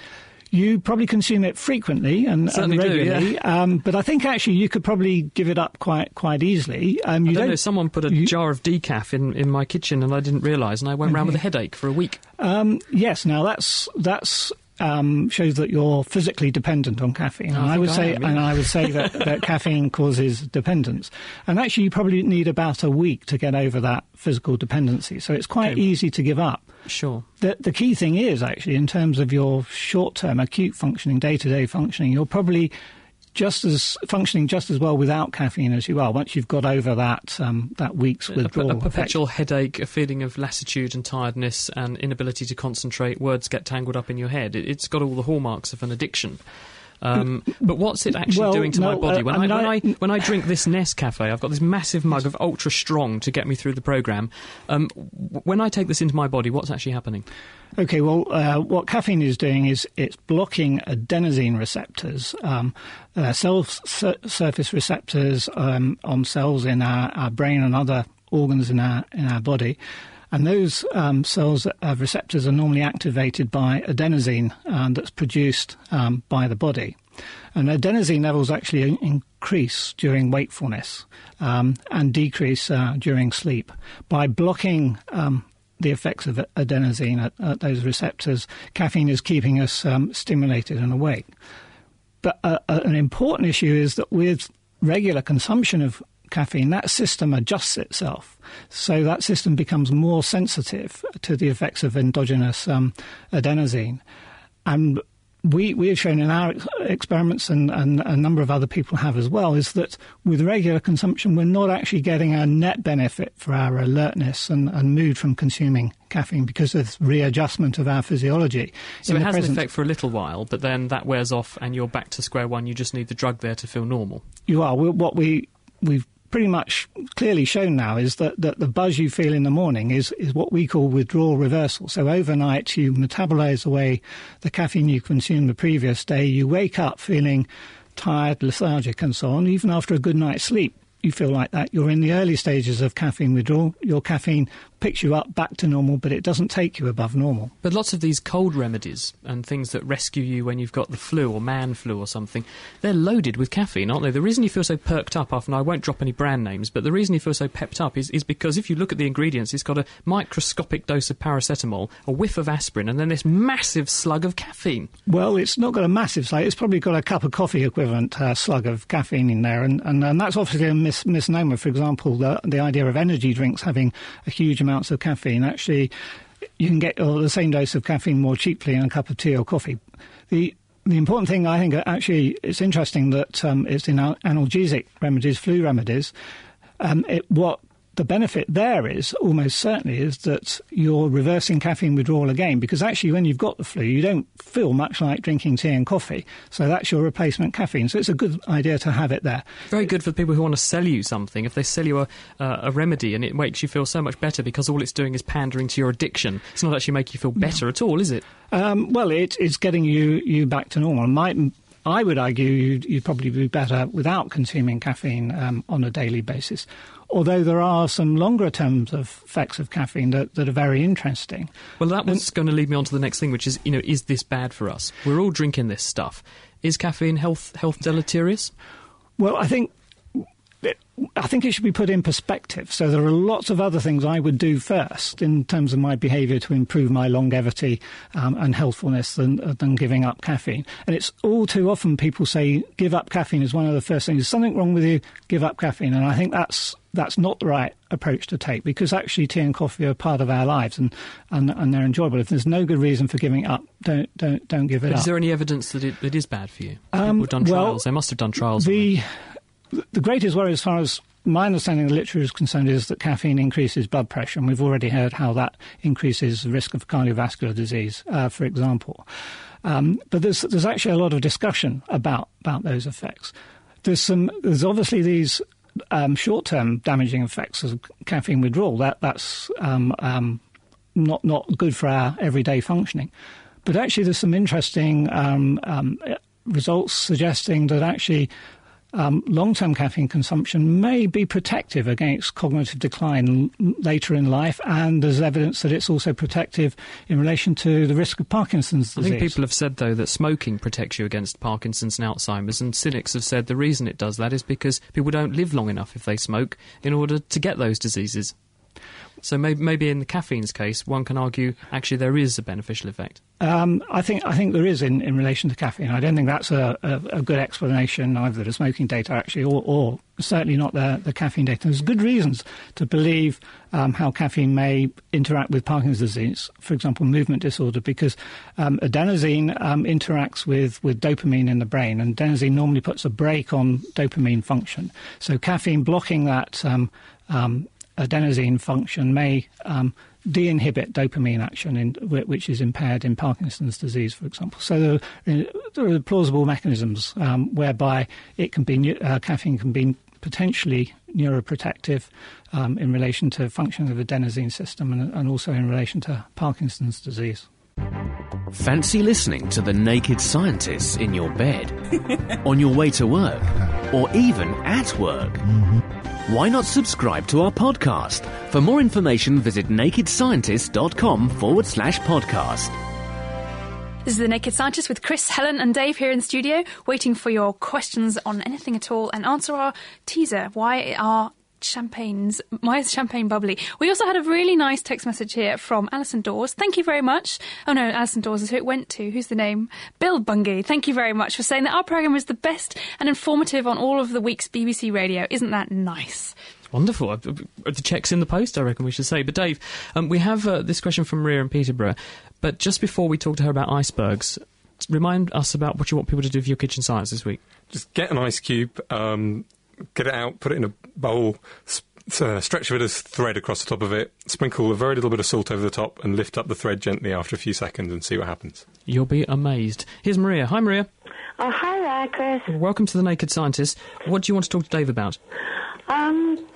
you probably consume it frequently and, and regularly, do, yeah. um, but I think actually you could probably give it up quite quite easily. Um, you I don't, don't know. Someone put a you, jar of decaf in, in my kitchen, and I didn't realise, and I went around with a [LAUGHS] headache for a week. Um, yes, now that's that's um, shows that you're physically dependent on caffeine. Oh, and I, I would say, am, yeah. and I would say that, [LAUGHS] that caffeine causes dependence. And actually, you probably need about a week to get over that physical dependency. So it's quite Okay. easy to give up. Sure. The, the key thing is actually, in terms of your short-term acute functioning, day-to-day functioning, you're probably just as functioning just as well without caffeine as you are once you've got over that um, that week's A, withdrawal. a effect. perpetual headache, a feeling of lassitude and tiredness, and inability to concentrate. Words get tangled up in your head. It, it's got all the hallmarks of an addiction. Um, but what's it actually Well, doing to my body? uh, When I I, when I- I when I drink this Nescafe, I've got this massive mug of ultra strong to get me through the program. Um, when I take this into my body, what's actually happening? Okay, well, uh, what caffeine is doing is it's blocking adenosine receptors, um, uh, cell sur- surface receptors um, on cells in our, our brain and other organs in our in our body. And those um, cells have receptors are normally activated by adenosine um, that's produced um, by the body. And adenosine levels actually increase during wakefulness um, and decrease uh, during sleep. By blocking um, the effects of adenosine at, at those receptors, caffeine is keeping us um, stimulated and awake. But uh, uh, an important issue is that with regular consumption of caffeine, that system adjusts itself. So that system becomes more sensitive to the effects of endogenous um, adenosine. And we, we have shown in our experiments, and, and a number of other people have as well, is that with regular consumption, we're not actually getting a net benefit for our alertness and, and mood from consuming caffeine because of readjustment of our physiology. So it has an present. effect for a little while, but then that wears off, and you're back to square one. You just need the drug there to feel normal. You are. What we we've pretty much clearly shown now is that, that the buzz you feel in the morning is, is what we call withdrawal reversal. So overnight you metabolize away the caffeine you consumed the previous day. You wake up feeling tired, lethargic, and so on. Even after a good night's sleep, you feel like that, you're in the early stages of caffeine withdrawal. Your caffeine picks you up back to normal, but it doesn't take you above normal. But lots of these cold remedies and things that rescue you when you've got the flu or man flu or something, they're loaded with caffeine, aren't they? The reason you feel so perked up, often I won't drop any brand names, but the reason you feel so pepped up is, is because if you look at the ingredients, it's got a microscopic dose of paracetamol, a whiff of aspirin, and then this massive slug of caffeine. Well, it's not got a massive slug. It's probably got a cup of coffee equivalent uh, slug of caffeine in there, and, and, and that's obviously a mis- misnomer. For example, the, the idea of energy drinks having a huge amounts of caffeine actually you can get the same dose of caffeine more cheaply in a cup of tea or coffee. The the important thing, I think, actually, it's interesting that um, it's in analgesic remedies, flu remedies. Um, it, what the benefit there is almost certainly is that you're reversing caffeine withdrawal again because actually when you've got the flu you don't feel much like drinking tea and coffee. So that's your replacement caffeine. So it's a good idea to have it there. Very good for people who want to sell you something. If they sell you a, uh, a remedy and it makes you feel so much better because all it's doing is pandering to your addiction it's not actually making you feel better no. at all is it? Um, well it, it's getting you you back to normal. Might I would argue you'd, you'd, probably be better without consuming caffeine um, on a daily basis although there are some longer terms of effects of caffeine that, that are very interesting. Well, that was going to lead me on to the next thing, which is, you know, is this bad for us? We're all drinking this stuff. Is caffeine health health deleterious? Well, I think I think it should be put in perspective. So there are lots of other things I would do first in terms of my behaviour to improve my longevity um, and healthfulness than, than giving up caffeine. And it's all too often people say give up caffeine is one of the first things. There's something wrong with you, give up caffeine. And I think that's that's not the right approach to take because actually tea and coffee are part of our lives and, and, and they're enjoyable. If there's no good reason for giving up, don't don't don't give it but up. Is there any evidence that it, it is bad for you? Um, People have done trials. Well, they must have done trials. The the greatest worry, as far as my understanding of the literature is concerned, is that caffeine increases blood pressure, and we've already heard how that increases the risk of cardiovascular disease, uh, for example. Um, but there's there's actually a lot of discussion about about those effects. There's some there's obviously these um, short-term damaging effects of caffeine withdrawal. That that's um, um not not good for our everyday functioning. But actually, there's some interesting um, um, results suggesting that actually um, long term caffeine consumption may be protective against cognitive decline later in life, and there's evidence that it's also protective in relation to the risk of Parkinson's disease. I think people have said, though, that smoking protects you against Parkinson's and Alzheimer's, and cynics have said the reason it does that is because people don't live long enough if they smoke in order to get those diseases. So maybe, maybe in the caffeine's case, one can argue actually there is a beneficial effect. Um, I think I think there is in, in relation to caffeine. I don't think that's a, a, a good explanation either the smoking data actually, or, or certainly not the, the caffeine data. There's good reasons to believe um, how caffeine may interact with Parkinson's disease, for example, movement disorder, because um, adenosine um, interacts with, with dopamine in the brain, and adenosine normally puts a brake on dopamine function. So caffeine blocking that um, um, adenosine function may um, de-inhibit dopamine action, in, which is impaired in Parkinson's disease, for example. So there, there are plausible mechanisms um, whereby it can be uh, caffeine can be potentially neuroprotective um, in relation to function of the adenosine system and, and also in relation to Parkinson's disease. Fancy listening to the naked scientists in your bed, [LAUGHS] on your way to work, or even at work? Mm-hmm why not subscribe to our podcast? For more information, visit nakedscientist.com forward slash podcast. This is The Naked Scientist with Chris, Helen, and Dave here in studio, waiting for your questions on anything at all and answer our teaser. Why are champagnes. Why is champagne bubbly? We also had a really nice text message here from Alison Dawes. Thank you very much. Oh no, Alison Dawes is who it went to. Who's the name? Bill Bungay. Thank you very much for saying that our programme is the best and informative on all of the week's BBC radio. Isn't that nice? Wonderful. Uh, uh, the check's in the post, I reckon we should say. But Dave, um, we have uh, this question from Ria in Peterborough. But just before we talk to her about icebergs, remind us about what you want people to do for your kitchen science this week. Just get an ice cube, um, get it out, put it in a bowl, uh, stretch a bit of thread across the top of it, sprinkle a very little bit of salt over the top, and lift up the thread gently after a few seconds and see what happens. You'll be amazed. Here's Maria. Hi, Maria. Oh, hi there, Chris. Welcome to the Naked Scientist. What do you want to talk to Dave about? Um,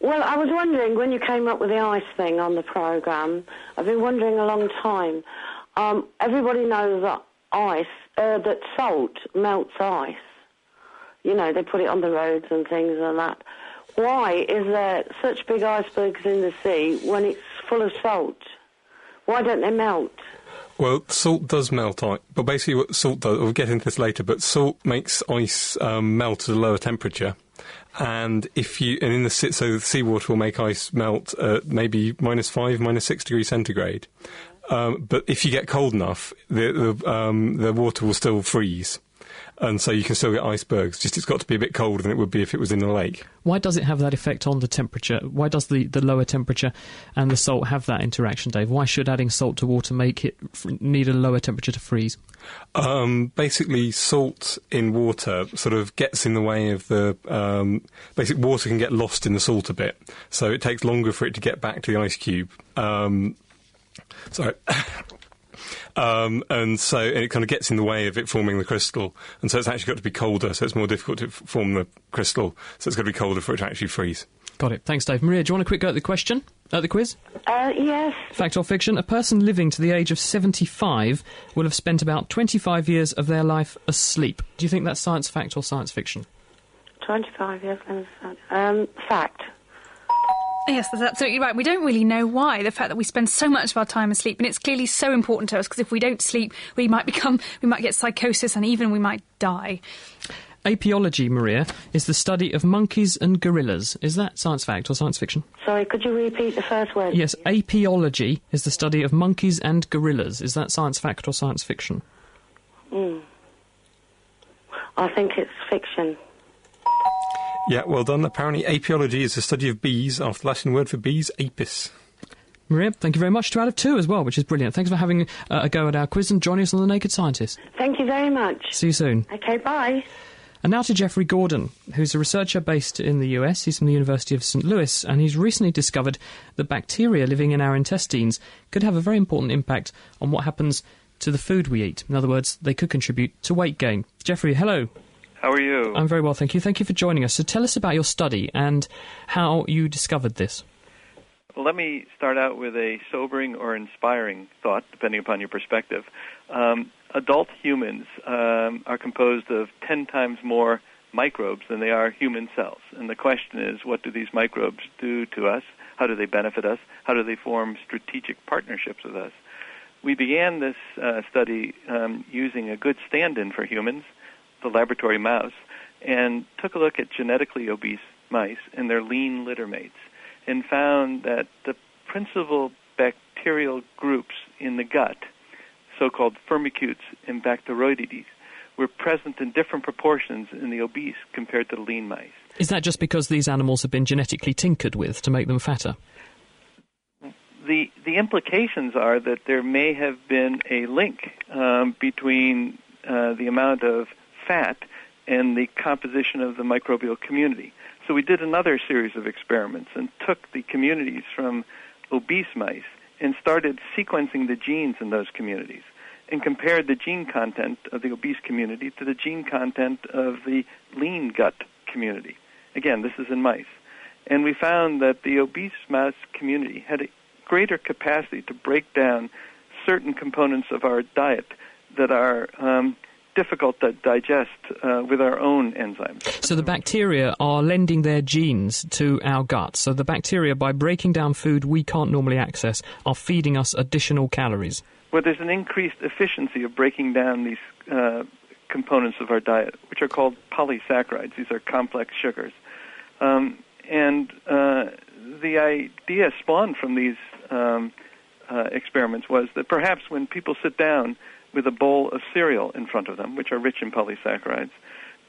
well, I was wondering when you came up with the ice thing on the programme. I've been wondering a long time. Um, everybody knows that ice, uh, that salt melts ice. You know, they put it on the roads and things and that. why is there such big icebergs in the sea when it's full of salt? Why don't they melt? Well, salt does melt ice, but basically what salt does, we'll get into this later, but salt makes ice um, melt at a lower temperature. And if you, and in the sea, so the seawater will make ice melt at maybe minus five, minus six degrees centigrade. Um, but if you get cold enough, the the, um, the water will still freeze, and so you can still get icebergs. Just it's got to be a bit colder than it would be if it was in a lake. Why does it have that effect on the temperature? Why does the, the lower temperature and the salt have that interaction, Dave? Why should adding salt to water make it f- need a lower temperature to freeze? Um, basically, salt in water sort of gets in the way of the. Um, basic water can get lost in the salt a bit, so it takes longer for it to get back to the ice cube. Um, sorry. [LAUGHS] Um, and so and it kind of gets in the way of it forming the crystal, and so it's actually got to be colder, so it's more difficult to f- form the crystal. So it's got to be colder for it to actually freeze. Got it. Thanks, Dave. Maria, do you want a quick go at the question? At the quiz? Uh, yes. Fact or fiction? A person living to the age of 75 will have spent about 25 years of their life asleep. Do you think that's science fact or science fiction? 25 years. Um, fact. Yes, that's absolutely right. We don't really know why. The fact that we spend so much of our time asleep, and it's clearly so important to us because if we don't sleep, we might [LAUGHS] become, we might get psychosis, and even we might die. Apiology, Maria, is the study of monkeys and gorillas. Is that science fact or science fiction? Sorry, could you repeat the first word? Yes, apiology is the study of monkeys and gorillas. Is that science fact or science fiction? Mm. I think it's fiction. Yeah, well done. Apparently, apiology is the study of bees, after the Latin word for bees, apis. Maria, thank you very much. Two out of two as well, which is brilliant. Thanks for having uh, a go at our quiz and joining us on The Naked Scientist. Thank you very much. See you soon. Okay, bye. And now to Jeffrey Gordon, who's a researcher based in the US. He's from the University of St. Louis, and he's recently discovered that bacteria living in our intestines could have a very important impact on what happens to the food we eat. In other words, they could contribute to weight gain. Jeffrey, hello. How are you? I'm very well, thank you. Thank you for joining us. So tell us about your study and how you discovered this. Well, let me start out with a sobering or inspiring thought, depending upon your perspective. Um, adult humans um, are composed of 10 times more microbes than they are human cells. And the question is, what do these microbes do to us? How do they benefit us? How do they form strategic partnerships with us? We began this uh, study um, using a good stand in for humans, the laboratory mouse, and took a look at genetically obese mice and their lean litter mates, and found that the principal bacterial groups in the gut, so called firmicutes and Bacteroidetes, were present in different proportions in the obese compared to the lean mice. Is that just because these animals have been genetically tinkered with to make them fatter? The, the implications are that there may have been a link um, between uh, the amount of fat and the composition of the microbial community. So we did another series of experiments and took the communities from obese mice and started sequencing the genes in those communities and compared the gene content of the obese community to the gene content of the lean gut community. Again, this is in mice. And we found that the obese mouse community had a greater capacity to break down certain components of our diet that are um, difficult to digest uh, with our own enzymes. So the bacteria are lending their genes to our gut. So the bacteria, by breaking down food we can't normally access, are feeding us additional calories. Well, there's an increased efficiency of breaking down these uh, components of our diet, which are called polysaccharides. These are complex sugars. Um, and uh, the idea spawned from these um, uh, experiments was that perhaps when people sit down with a bowl of cereal in front of them, which are rich in polysaccharides,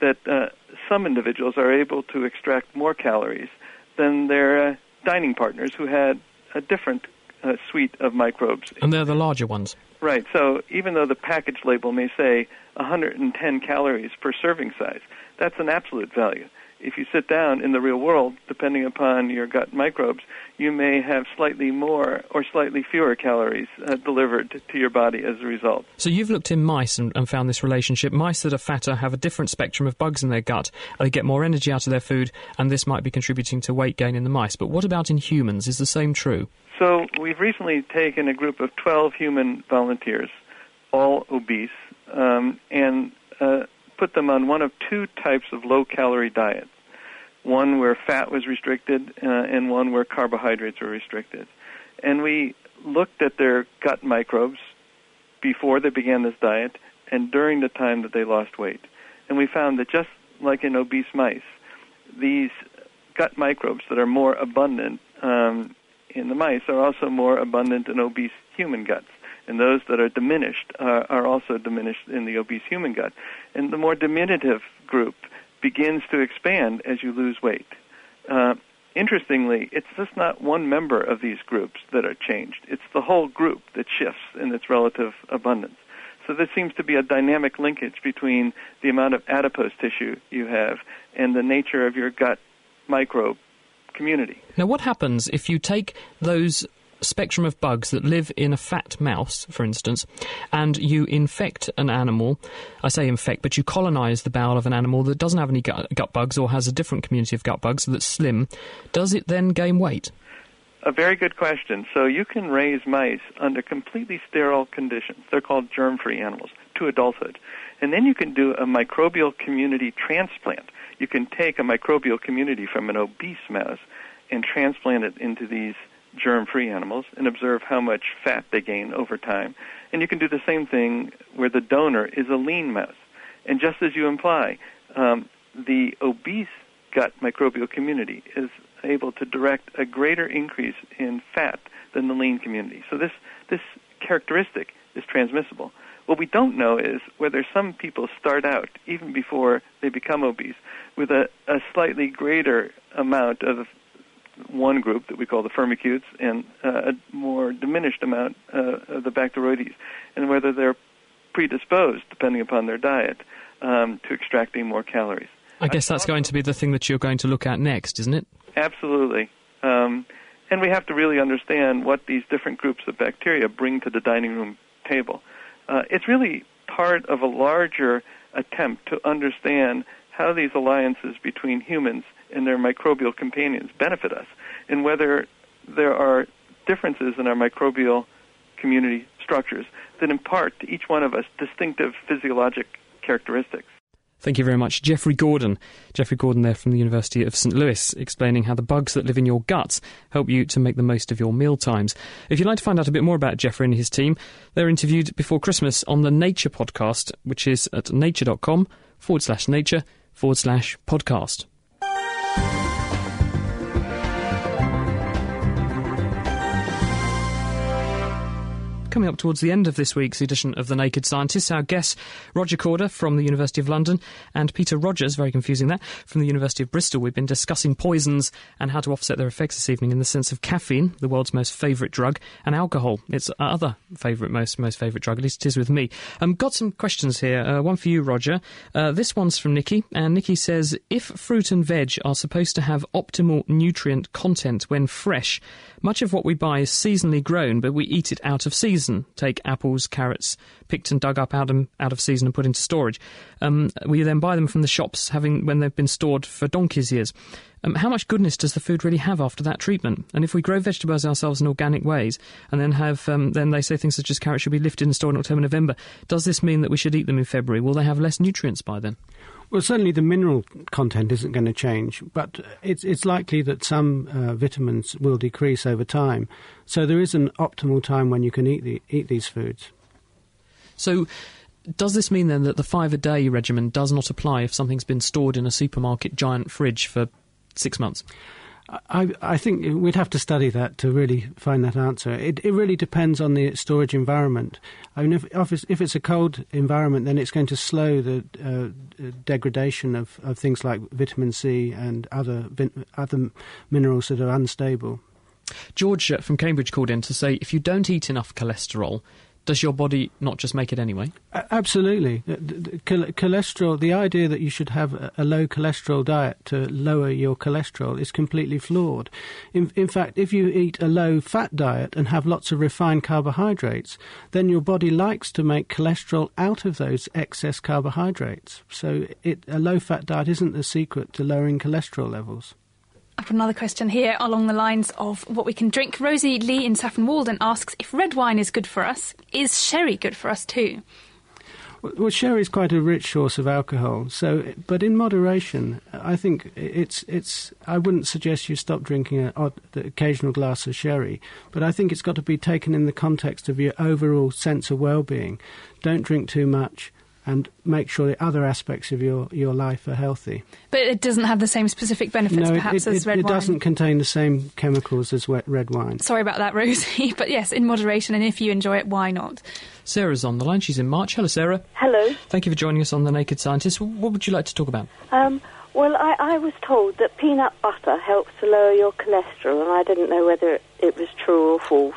that uh, some individuals are able to extract more calories than their uh, dining partners who had a different uh, suite of microbes. And they're the larger ones. Right. So even though the package label may say 110 calories per serving size, that's an absolute value. If you sit down in the real world, depending upon your gut microbes, you may have slightly more or slightly fewer calories uh, delivered to your body as a result. So you've looked in mice and, and, found this relationship. Mice that are fatter have a different spectrum of bugs in their gut. They get more energy out of their food, and this might be contributing to weight gain in the mice. But what about in humans? Is the same true? So we've recently taken a group of 12 human volunteers, all obese, um, and uh, put them on one of two types of low-calorie diets one where fat was restricted, uh, and one where carbohydrates were restricted. And we looked at their gut microbes before they began this diet and during the time that they lost weight. And we found that just like in obese mice, these gut microbes that are more abundant um, in the mice are also more abundant in obese human guts. And those that are diminished uh, are also diminished in the obese human gut. And the more diminutive group begins to expand as you lose weight. Uh, interestingly, it's just not one member of these groups that are changed. It's the whole group that shifts in its relative abundance. So there seems to be a dynamic linkage between the amount of adipose tissue you have and the nature of your gut microbe community. Now, what happens if you take those spectrum of bugs that live in a fat mouse, for instance, and you infect an animal. I say infect, but you colonize the bowel of an animal that doesn't have any gut, gut bugs or has a different community of gut bugs that's slim. Does it then gain weight? A very good question. So you can raise mice under completely sterile conditions. They're called germ-free animals to adulthood. And then you can do a microbial community transplant. You can take a microbial community from an obese mouse and transplant it into these germ-free animals and observe how much fat they gain over time. And you can do the same thing where the donor is a lean mouse. And just as you imply, um, the obese gut microbial community is able to direct a greater increase in fat than the lean community. So this this characteristic is transmissible. What we don't know is whether some people start out even before they become obese with a, a slightly greater amount of one group that we call the firmicutes and uh, a more diminished amount uh, of the bacteroides, and whether they're predisposed, depending upon their diet, um, to extracting more calories. I guess that's going to be the thing that you're going to look at next, isn't it? Absolutely. Um, and we have to really understand what these different groups of bacteria bring to the dining room table. Uh, it's really part of a larger attempt to understand how these alliances between humans and their microbial companions benefit us, and whether there are differences in our microbial community structures that impart to each one of us distinctive physiologic characteristics. Thank you very much, Jeffrey Gordon. Jeffrey Gordon there from the University of St. Louis, explaining how the bugs that live in your guts help you to make the most of your meal times. If you'd like to find out a bit more about Jeffrey and his team, they're interviewed before Christmas on the Nature podcast, which is at nature.com forward slash nature forward slash podcast. Coming up towards the end of this week's edition of The Naked Scientists. Our guests, Roger Corder from the University of London and Peter Rogers, very confusing that, from the University of Bristol. We've been discussing poisons and how to offset their effects this evening in the sense of caffeine, the world's most favourite drug, and alcohol, its other favourite, most most favourite drug, at least it is with me. Um, got some questions here. Uh, one for you, Roger. Uh, this one's from Nikki, and Nikki says, if fruit and veg are supposed to have optimal nutrient content when fresh, much of what we buy is seasonally grown, but we eat it out of season season. Take apples, carrots, picked and dug up out of, out of season and put into storage. Um, we then buy them from the shops having when they've been stored for donkey's years. Um, how much goodness does the food really have after that treatment? And if we grow vegetables ourselves in organic ways, and then have um, then they say things such as carrots should be lifted and stored in October, November, does this mean that we should eat them in February? Will they have less nutrients by then? Well, certainly the mineral content isn't going to change, but it's it's likely that some uh, vitamins will decrease over time. So there is an optimal time when you can eat the, eat these foods. So. Does this mean then that the five a day regimen does not apply if something's been stored in a supermarket giant fridge for six months? I, I think we'd have to study that to really find that answer. It, it really depends on the storage environment. I mean, if, if, it's, a cold environment, then it's going to slow the uh, degradation of, of things like vitamin C and other other minerals that are unstable. George uh, from Cambridge called in to say if you don't eat enough cholesterol, does your body not just make it anyway? Absolutely. Uh, cholesterol, the idea that you should have a low cholesterol diet to lower your cholesterol is completely flawed. In, in fact, if you eat a low fat diet and have lots of refined carbohydrates, then your body likes to make cholesterol out of those excess carbohydrates. So it, a low fat diet isn't the secret to lowering cholesterol levels. I've got another question here along the lines of what we can drink. Rosie Lee in Saffron Walden asks if red wine is good for us, is sherry good for us too? Well, sherry is quite a rich source of alcohol. So, but in moderation, I think it's it's. I wouldn't suggest you stop drinking a, odd, the occasional glass of sherry, but I think it's got to be taken in the context of your overall sense of well-being. Don't drink too much and make sure the other aspects of your, your life are healthy. But it doesn't have the same specific benefits, no, perhaps, it, it, as red it wine. doesn't contain the same chemicals as wet red wine. Sorry about that, Rosie. [LAUGHS] But yes, in moderation, and if you enjoy it, why not? Sarah's on the line. She's in March. Hello, Sarah. Hello. Thank you for joining us on The Naked Scientist. What would you like to talk about? Um, well, I, I was told that peanut butter helps to lower your cholesterol, and I didn't know whether it, it was true or false.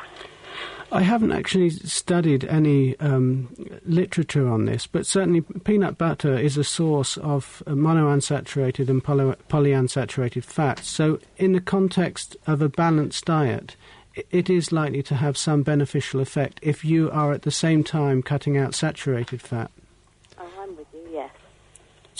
I haven't actually studied any um, literature on this, but certainly peanut butter is a source of uh, monounsaturated and poly- polyunsaturated fats. So, in the context of a balanced diet, it is likely to have some beneficial effect if you are at the same time cutting out saturated fat. Oh, I'm with you, yes.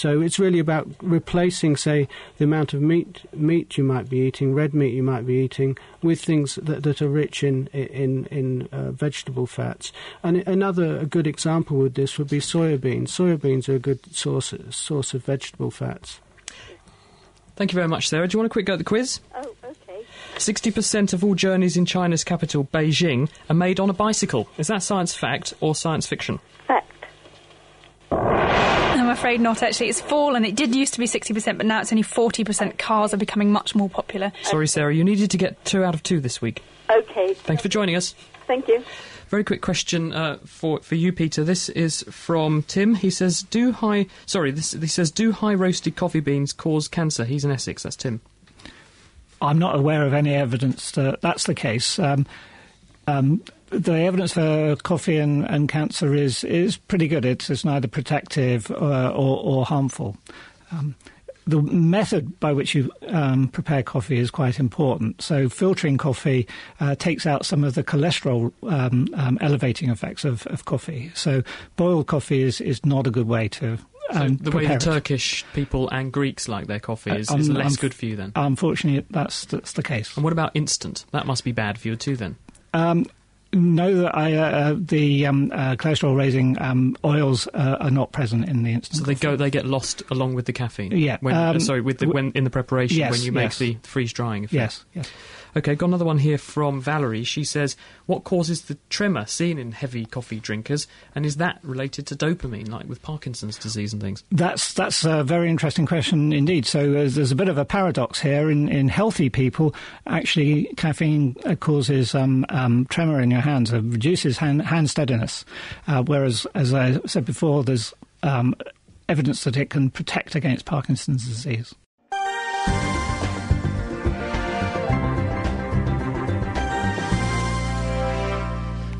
So it's really about replacing, say, the amount of meat meat you might be eating, red meat you might be eating, with things that, that are rich in in in uh, vegetable fats. And another a good example with this would be soybeans. Soybeans are a good source source of vegetable fats. Thank you very much, Sarah. Do you want a quick go at the quiz? Oh, okay. 60% of all journeys in China's capital, Beijing, are made on a bicycle. Is that science fact or science fiction? I'm afraid not, actually. It's fallen. It did used to be 60%, but now it's only 40%. Cars are becoming much more popular. Sorry, Sarah, you needed to get two out of two this week. Okay. Thanks for joining us. Thank you. Very quick question uh, for for you, Peter. This is from Tim. He says, "Do high sorry, this he says, do high roasted coffee beans cause cancer?" He's in Essex. That's Tim. I'm not aware of any evidence that that's the case. Um, um, the evidence for coffee and, and cancer is is pretty good. It's, it's neither protective uh, or, or harmful. Um, the method by which you um, prepare coffee is quite important. So, filtering coffee uh, takes out some of the cholesterol um, um, elevating effects of, of coffee. So, boiled coffee is, is not a good way to. So Um, the way the it. Turkish people and Greeks like their coffee is, Uh, is um, less good for you then. Unfortunately, that's that's the case. And what about instant? That must be bad for you too then. Um, no, that I, uh, uh, the um, uh, cholesterol-raising um, oils uh, are not present in the instant. So they go, they get lost along with the caffeine. Yeah, When, uh, um, sorry, with the, when in the preparation Yes, when you make yes. the freeze drying effect. Yes, yes. Okay, got another one here from Valerie. She says, "What causes the tremor seen in heavy coffee drinkers, and is that related to dopamine, like with Parkinson's disease and things?" That's that's a very interesting question indeed. So uh, there's a bit of a paradox here. In in healthy people, actually, caffeine uh, causes um, um, tremor in your hands, it reduces hand, hand steadiness. Uh, whereas, as I said before, there's um, evidence that it can protect against Parkinson's disease.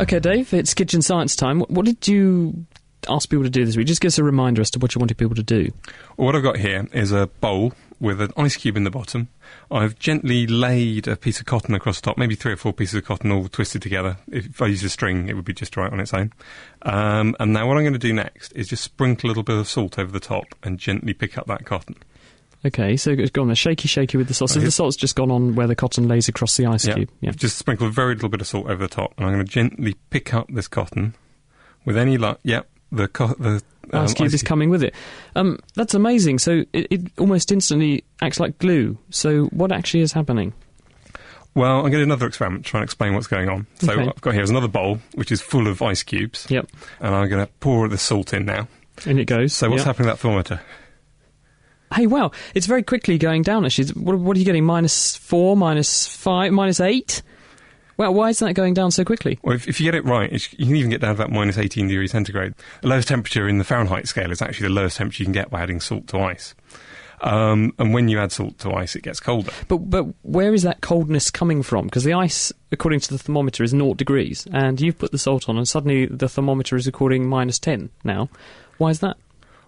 Okay, Dave, it's kitchen science time. What, did you ask people to do this week? Just give us a reminder as to what you wanted people to do. Well, what I've got here is a bowl with an ice cube in the bottom. I've gently laid a piece of cotton across the top, maybe three or four pieces of cotton all twisted together. If I used a string, it would be just right on its own. Um, and now what I'm going to do next is just sprinkle a little bit of salt over the top and gently pick up that cotton. Okay, so it's gone there, shaky, shaky with the salt. So the salt's just gone on where the cotton lays across the ice Yeah. cube. Yeah. Just sprinkle a very little bit of salt over the top, and I'm going to gently pick up this cotton with any luck. Yep, the co- the um, ice cube is coming with it. Um, that's amazing. So it, it almost instantly acts like glue. So what actually is happening? Well, I'm going to do another experiment, try and explain what's going on. So Okay. I've got here is another bowl which is full of ice cubes. Yep. And I'm going to pour the salt in now. And it goes. So what's Yep. happening to that thermometer? Hey, wow, it's very quickly going down. Actually, what, what are you getting? Minus four, minus five, minus eight. Well, why is that going down so quickly? Well, if, if you get it right, it's, you can even get down to about minus 18 degrees centigrade. The lowest temperature in the Fahrenheit scale is actually the lowest temperature you can get by adding salt to ice. Um, and when you add salt to ice, it gets colder. But but where is that coldness coming from? Because the ice, according to the thermometer, is naught degrees, and you've put the salt on, and suddenly the thermometer is recording minus ten now. Why is that?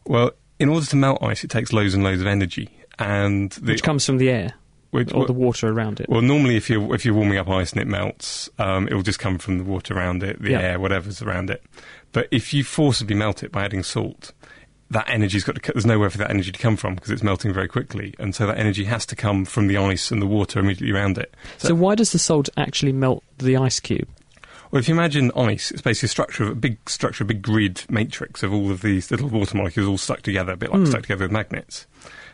Well, in order to melt ice, it takes loads and loads of energy, and the, Which comes from the air Which- or the water around it. Well, normally, if you're if you're warming up ice and it melts, um, it will just come from the water around it, the Yeah. air, whatever's around it. But if you forcibly melt it by adding salt, that energy's got to. There's nowhere for that energy to come from because it's melting very quickly, and so that energy has to come from the ice and the water immediately around it. so why does the salt actually melt the ice cube? Well, if you imagine ice, it's basically a structure of a big structure, a big grid matrix of all of these little water molecules all stuck together, a bit like Hmm. stuck together with magnets.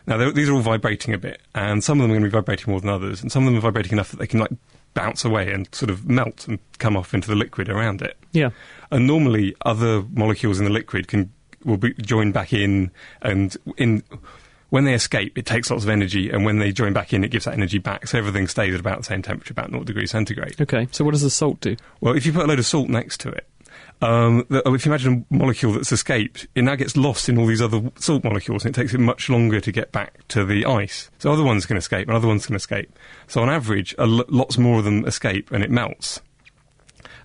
Now, these are all vibrating a bit, and some of them are going to be vibrating more than others, and some of them are vibrating enough that they can like bounce away and sort of melt and come off into the liquid around it. Yeah. And normally, other molecules in the liquid can will be joined back in, and in when they escape, it takes lots of energy, and when they join back in, it gives that energy back. So everything stays at about the same temperature, about 0 degrees centigrade. Okay, so what does the salt do? Well, if you put a load of salt next to it, um, the, if you imagine a molecule that's escaped, it now gets lost in all these other salt molecules, and it takes it much longer to get back to the ice. So other ones can escape, and other ones can escape. So on average, a l- lots more of them escape, and it melts.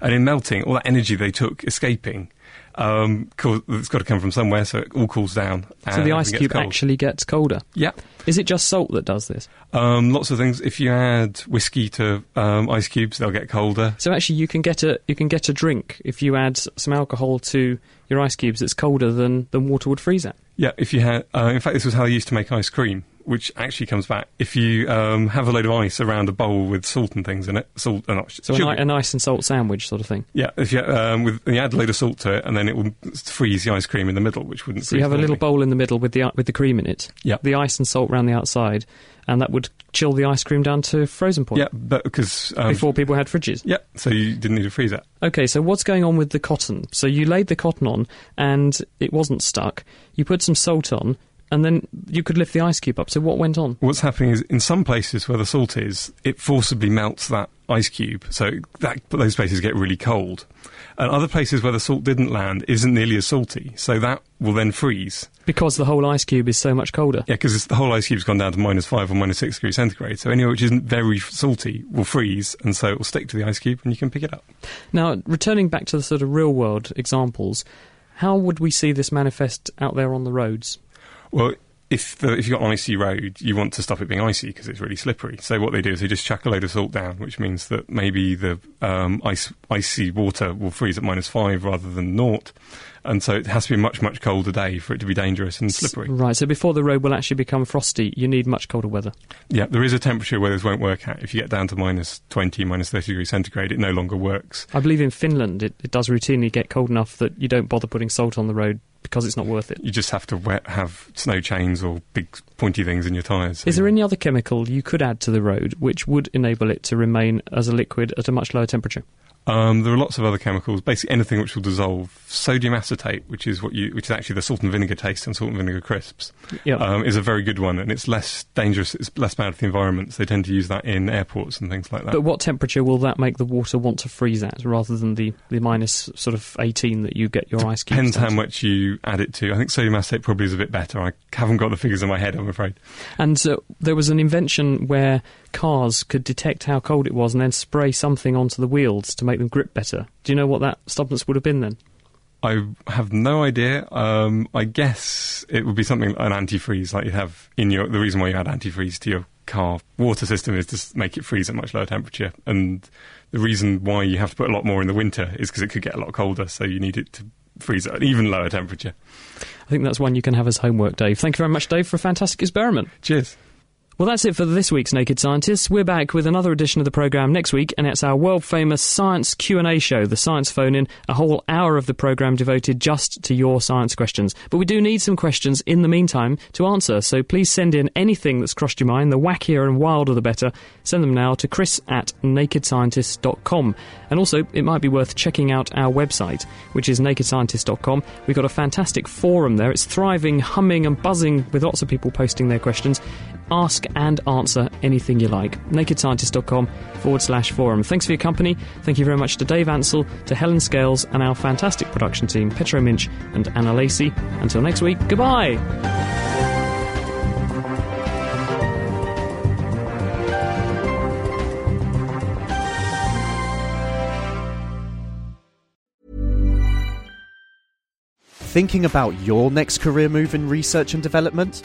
And in melting, all that energy they took escaping, um, it's got to come from somewhere, so it all cools down. So the ice cube cold. actually gets colder. Yeah. Is it just salt that does this? Um, lots of things. If you add whiskey to um, ice cubes, they'll get colder. So actually, you can get a you can get a drink if you add some alcohol to your ice cubes It's colder than than water would freeze at. Yeah, if you had, uh, in fact, this was how they used to make ice cream, which actually comes back. If you um, have a load of ice around a bowl with salt and things in it, salt and not So sugar. an, i- an ice and salt sandwich sort of thing. yeah, if you um, with you add a load of salt to it, and then it will freeze the ice cream in the middle, which wouldn't. So you have a little bowl in the middle with the with the cream in it. Yeah. The ice and salt around the outside, and that would chill the ice cream down to frozen point. Yeah, but because um, Before people had fridges. Yeah, so you didn't need to freeze it. Okay, so what's going on with the cotton? So you laid the cotton on and it wasn't stuck. You put some salt on and then you could lift the ice cube up. So what went on? What's happening is in some places where the salt is, it forcibly melts that ice cube, so that those places get really cold. And other places where the salt didn't land isn't nearly as salty, so that will then freeze. Because the whole ice cube is so much colder. Yeah, because the whole ice cube's gone down to minus five or minus six degrees centigrade. So anywhere which isn't very salty will freeze, and so it will stick to the ice cube, and you can pick it up. Now, returning back to the sort of real world examples, how would we see this manifest out there on the roads? Well, if the, if you've got an icy road, you want to stop it being icy because it's really slippery. So what they do is they just chuck a load of salt down, which means that maybe the um, ice icy water will freeze at minus five rather than naught, and so it has to be a much much colder day for it to be dangerous and slippery. Right, so before the road will actually become frosty, you need much colder weather. Yeah, there is a temperature where this won't work out. If you get down to minus 20, minus 30 degrees centigrade, it no longer works. I believe in Finland it, it does routinely get cold enough that you don't bother putting salt on the road because it's not worth it. You just have to wet, have snow chains or big pointy things in your tyres. Is there any other chemical you could add to the road which would enable it to remain as a liquid at a much lower temperature? Um, there are lots of other chemicals, basically anything which will dissolve. Sodium acetate, which is what you, which is actually the salt and vinegar taste and salt and vinegar crisps, Yep. um, is a very good one, and it's less dangerous. It's less bad for the environment. So they tend to use that in airports and things like that. But what temperature will that make the water want to freeze at rather than the, the minus sort of 18 that you get your ice cubes Depends how much you add it to. I think sodium acetate probably is a bit better. I haven't got the figures in my head, I'm afraid. And uh, there was an invention where cars could detect how cold it was and then spray something onto the wheels to make them grip better. Do you know what that substance would have been then? I have no idea. Um, I guess it would be something like an antifreeze, like you have in your. The reason why you add antifreeze to your car water system is to make it freeze at much lower temperature, and the reason why you have to put a lot more in the winter is because it could get a lot colder, so you need it to freeze at an even lower temperature. I think that's one you can have as homework, Dave. Thank you very much, Dave, for a fantastic experiment. Cheers. Well, that's it for this week's Naked Scientists. We're back with another edition of the programme next week, and it's our world-famous science Q&A show, the Science Phone-In, a whole hour of the programme devoted just to your science questions. But we do need some questions in the meantime to answer, so please send in anything that's crossed your mind. The wackier and wilder the better. Send them now to chris at nakedscientist.com. And also, it might be worth checking out our website, which is nakedscientist.com. We've got a fantastic forum there. It's thriving, humming, and buzzing with lots of people posting their questions. Ask and answer anything you like. nakedscientist.com forward slash forum. Thanks for your company. Thank you very much to Dave Ansell, to Helen Scales, and our fantastic production team, Petro Minch and Anna Lacey. Until next week, goodbye. Thinking about your next career move in research and development?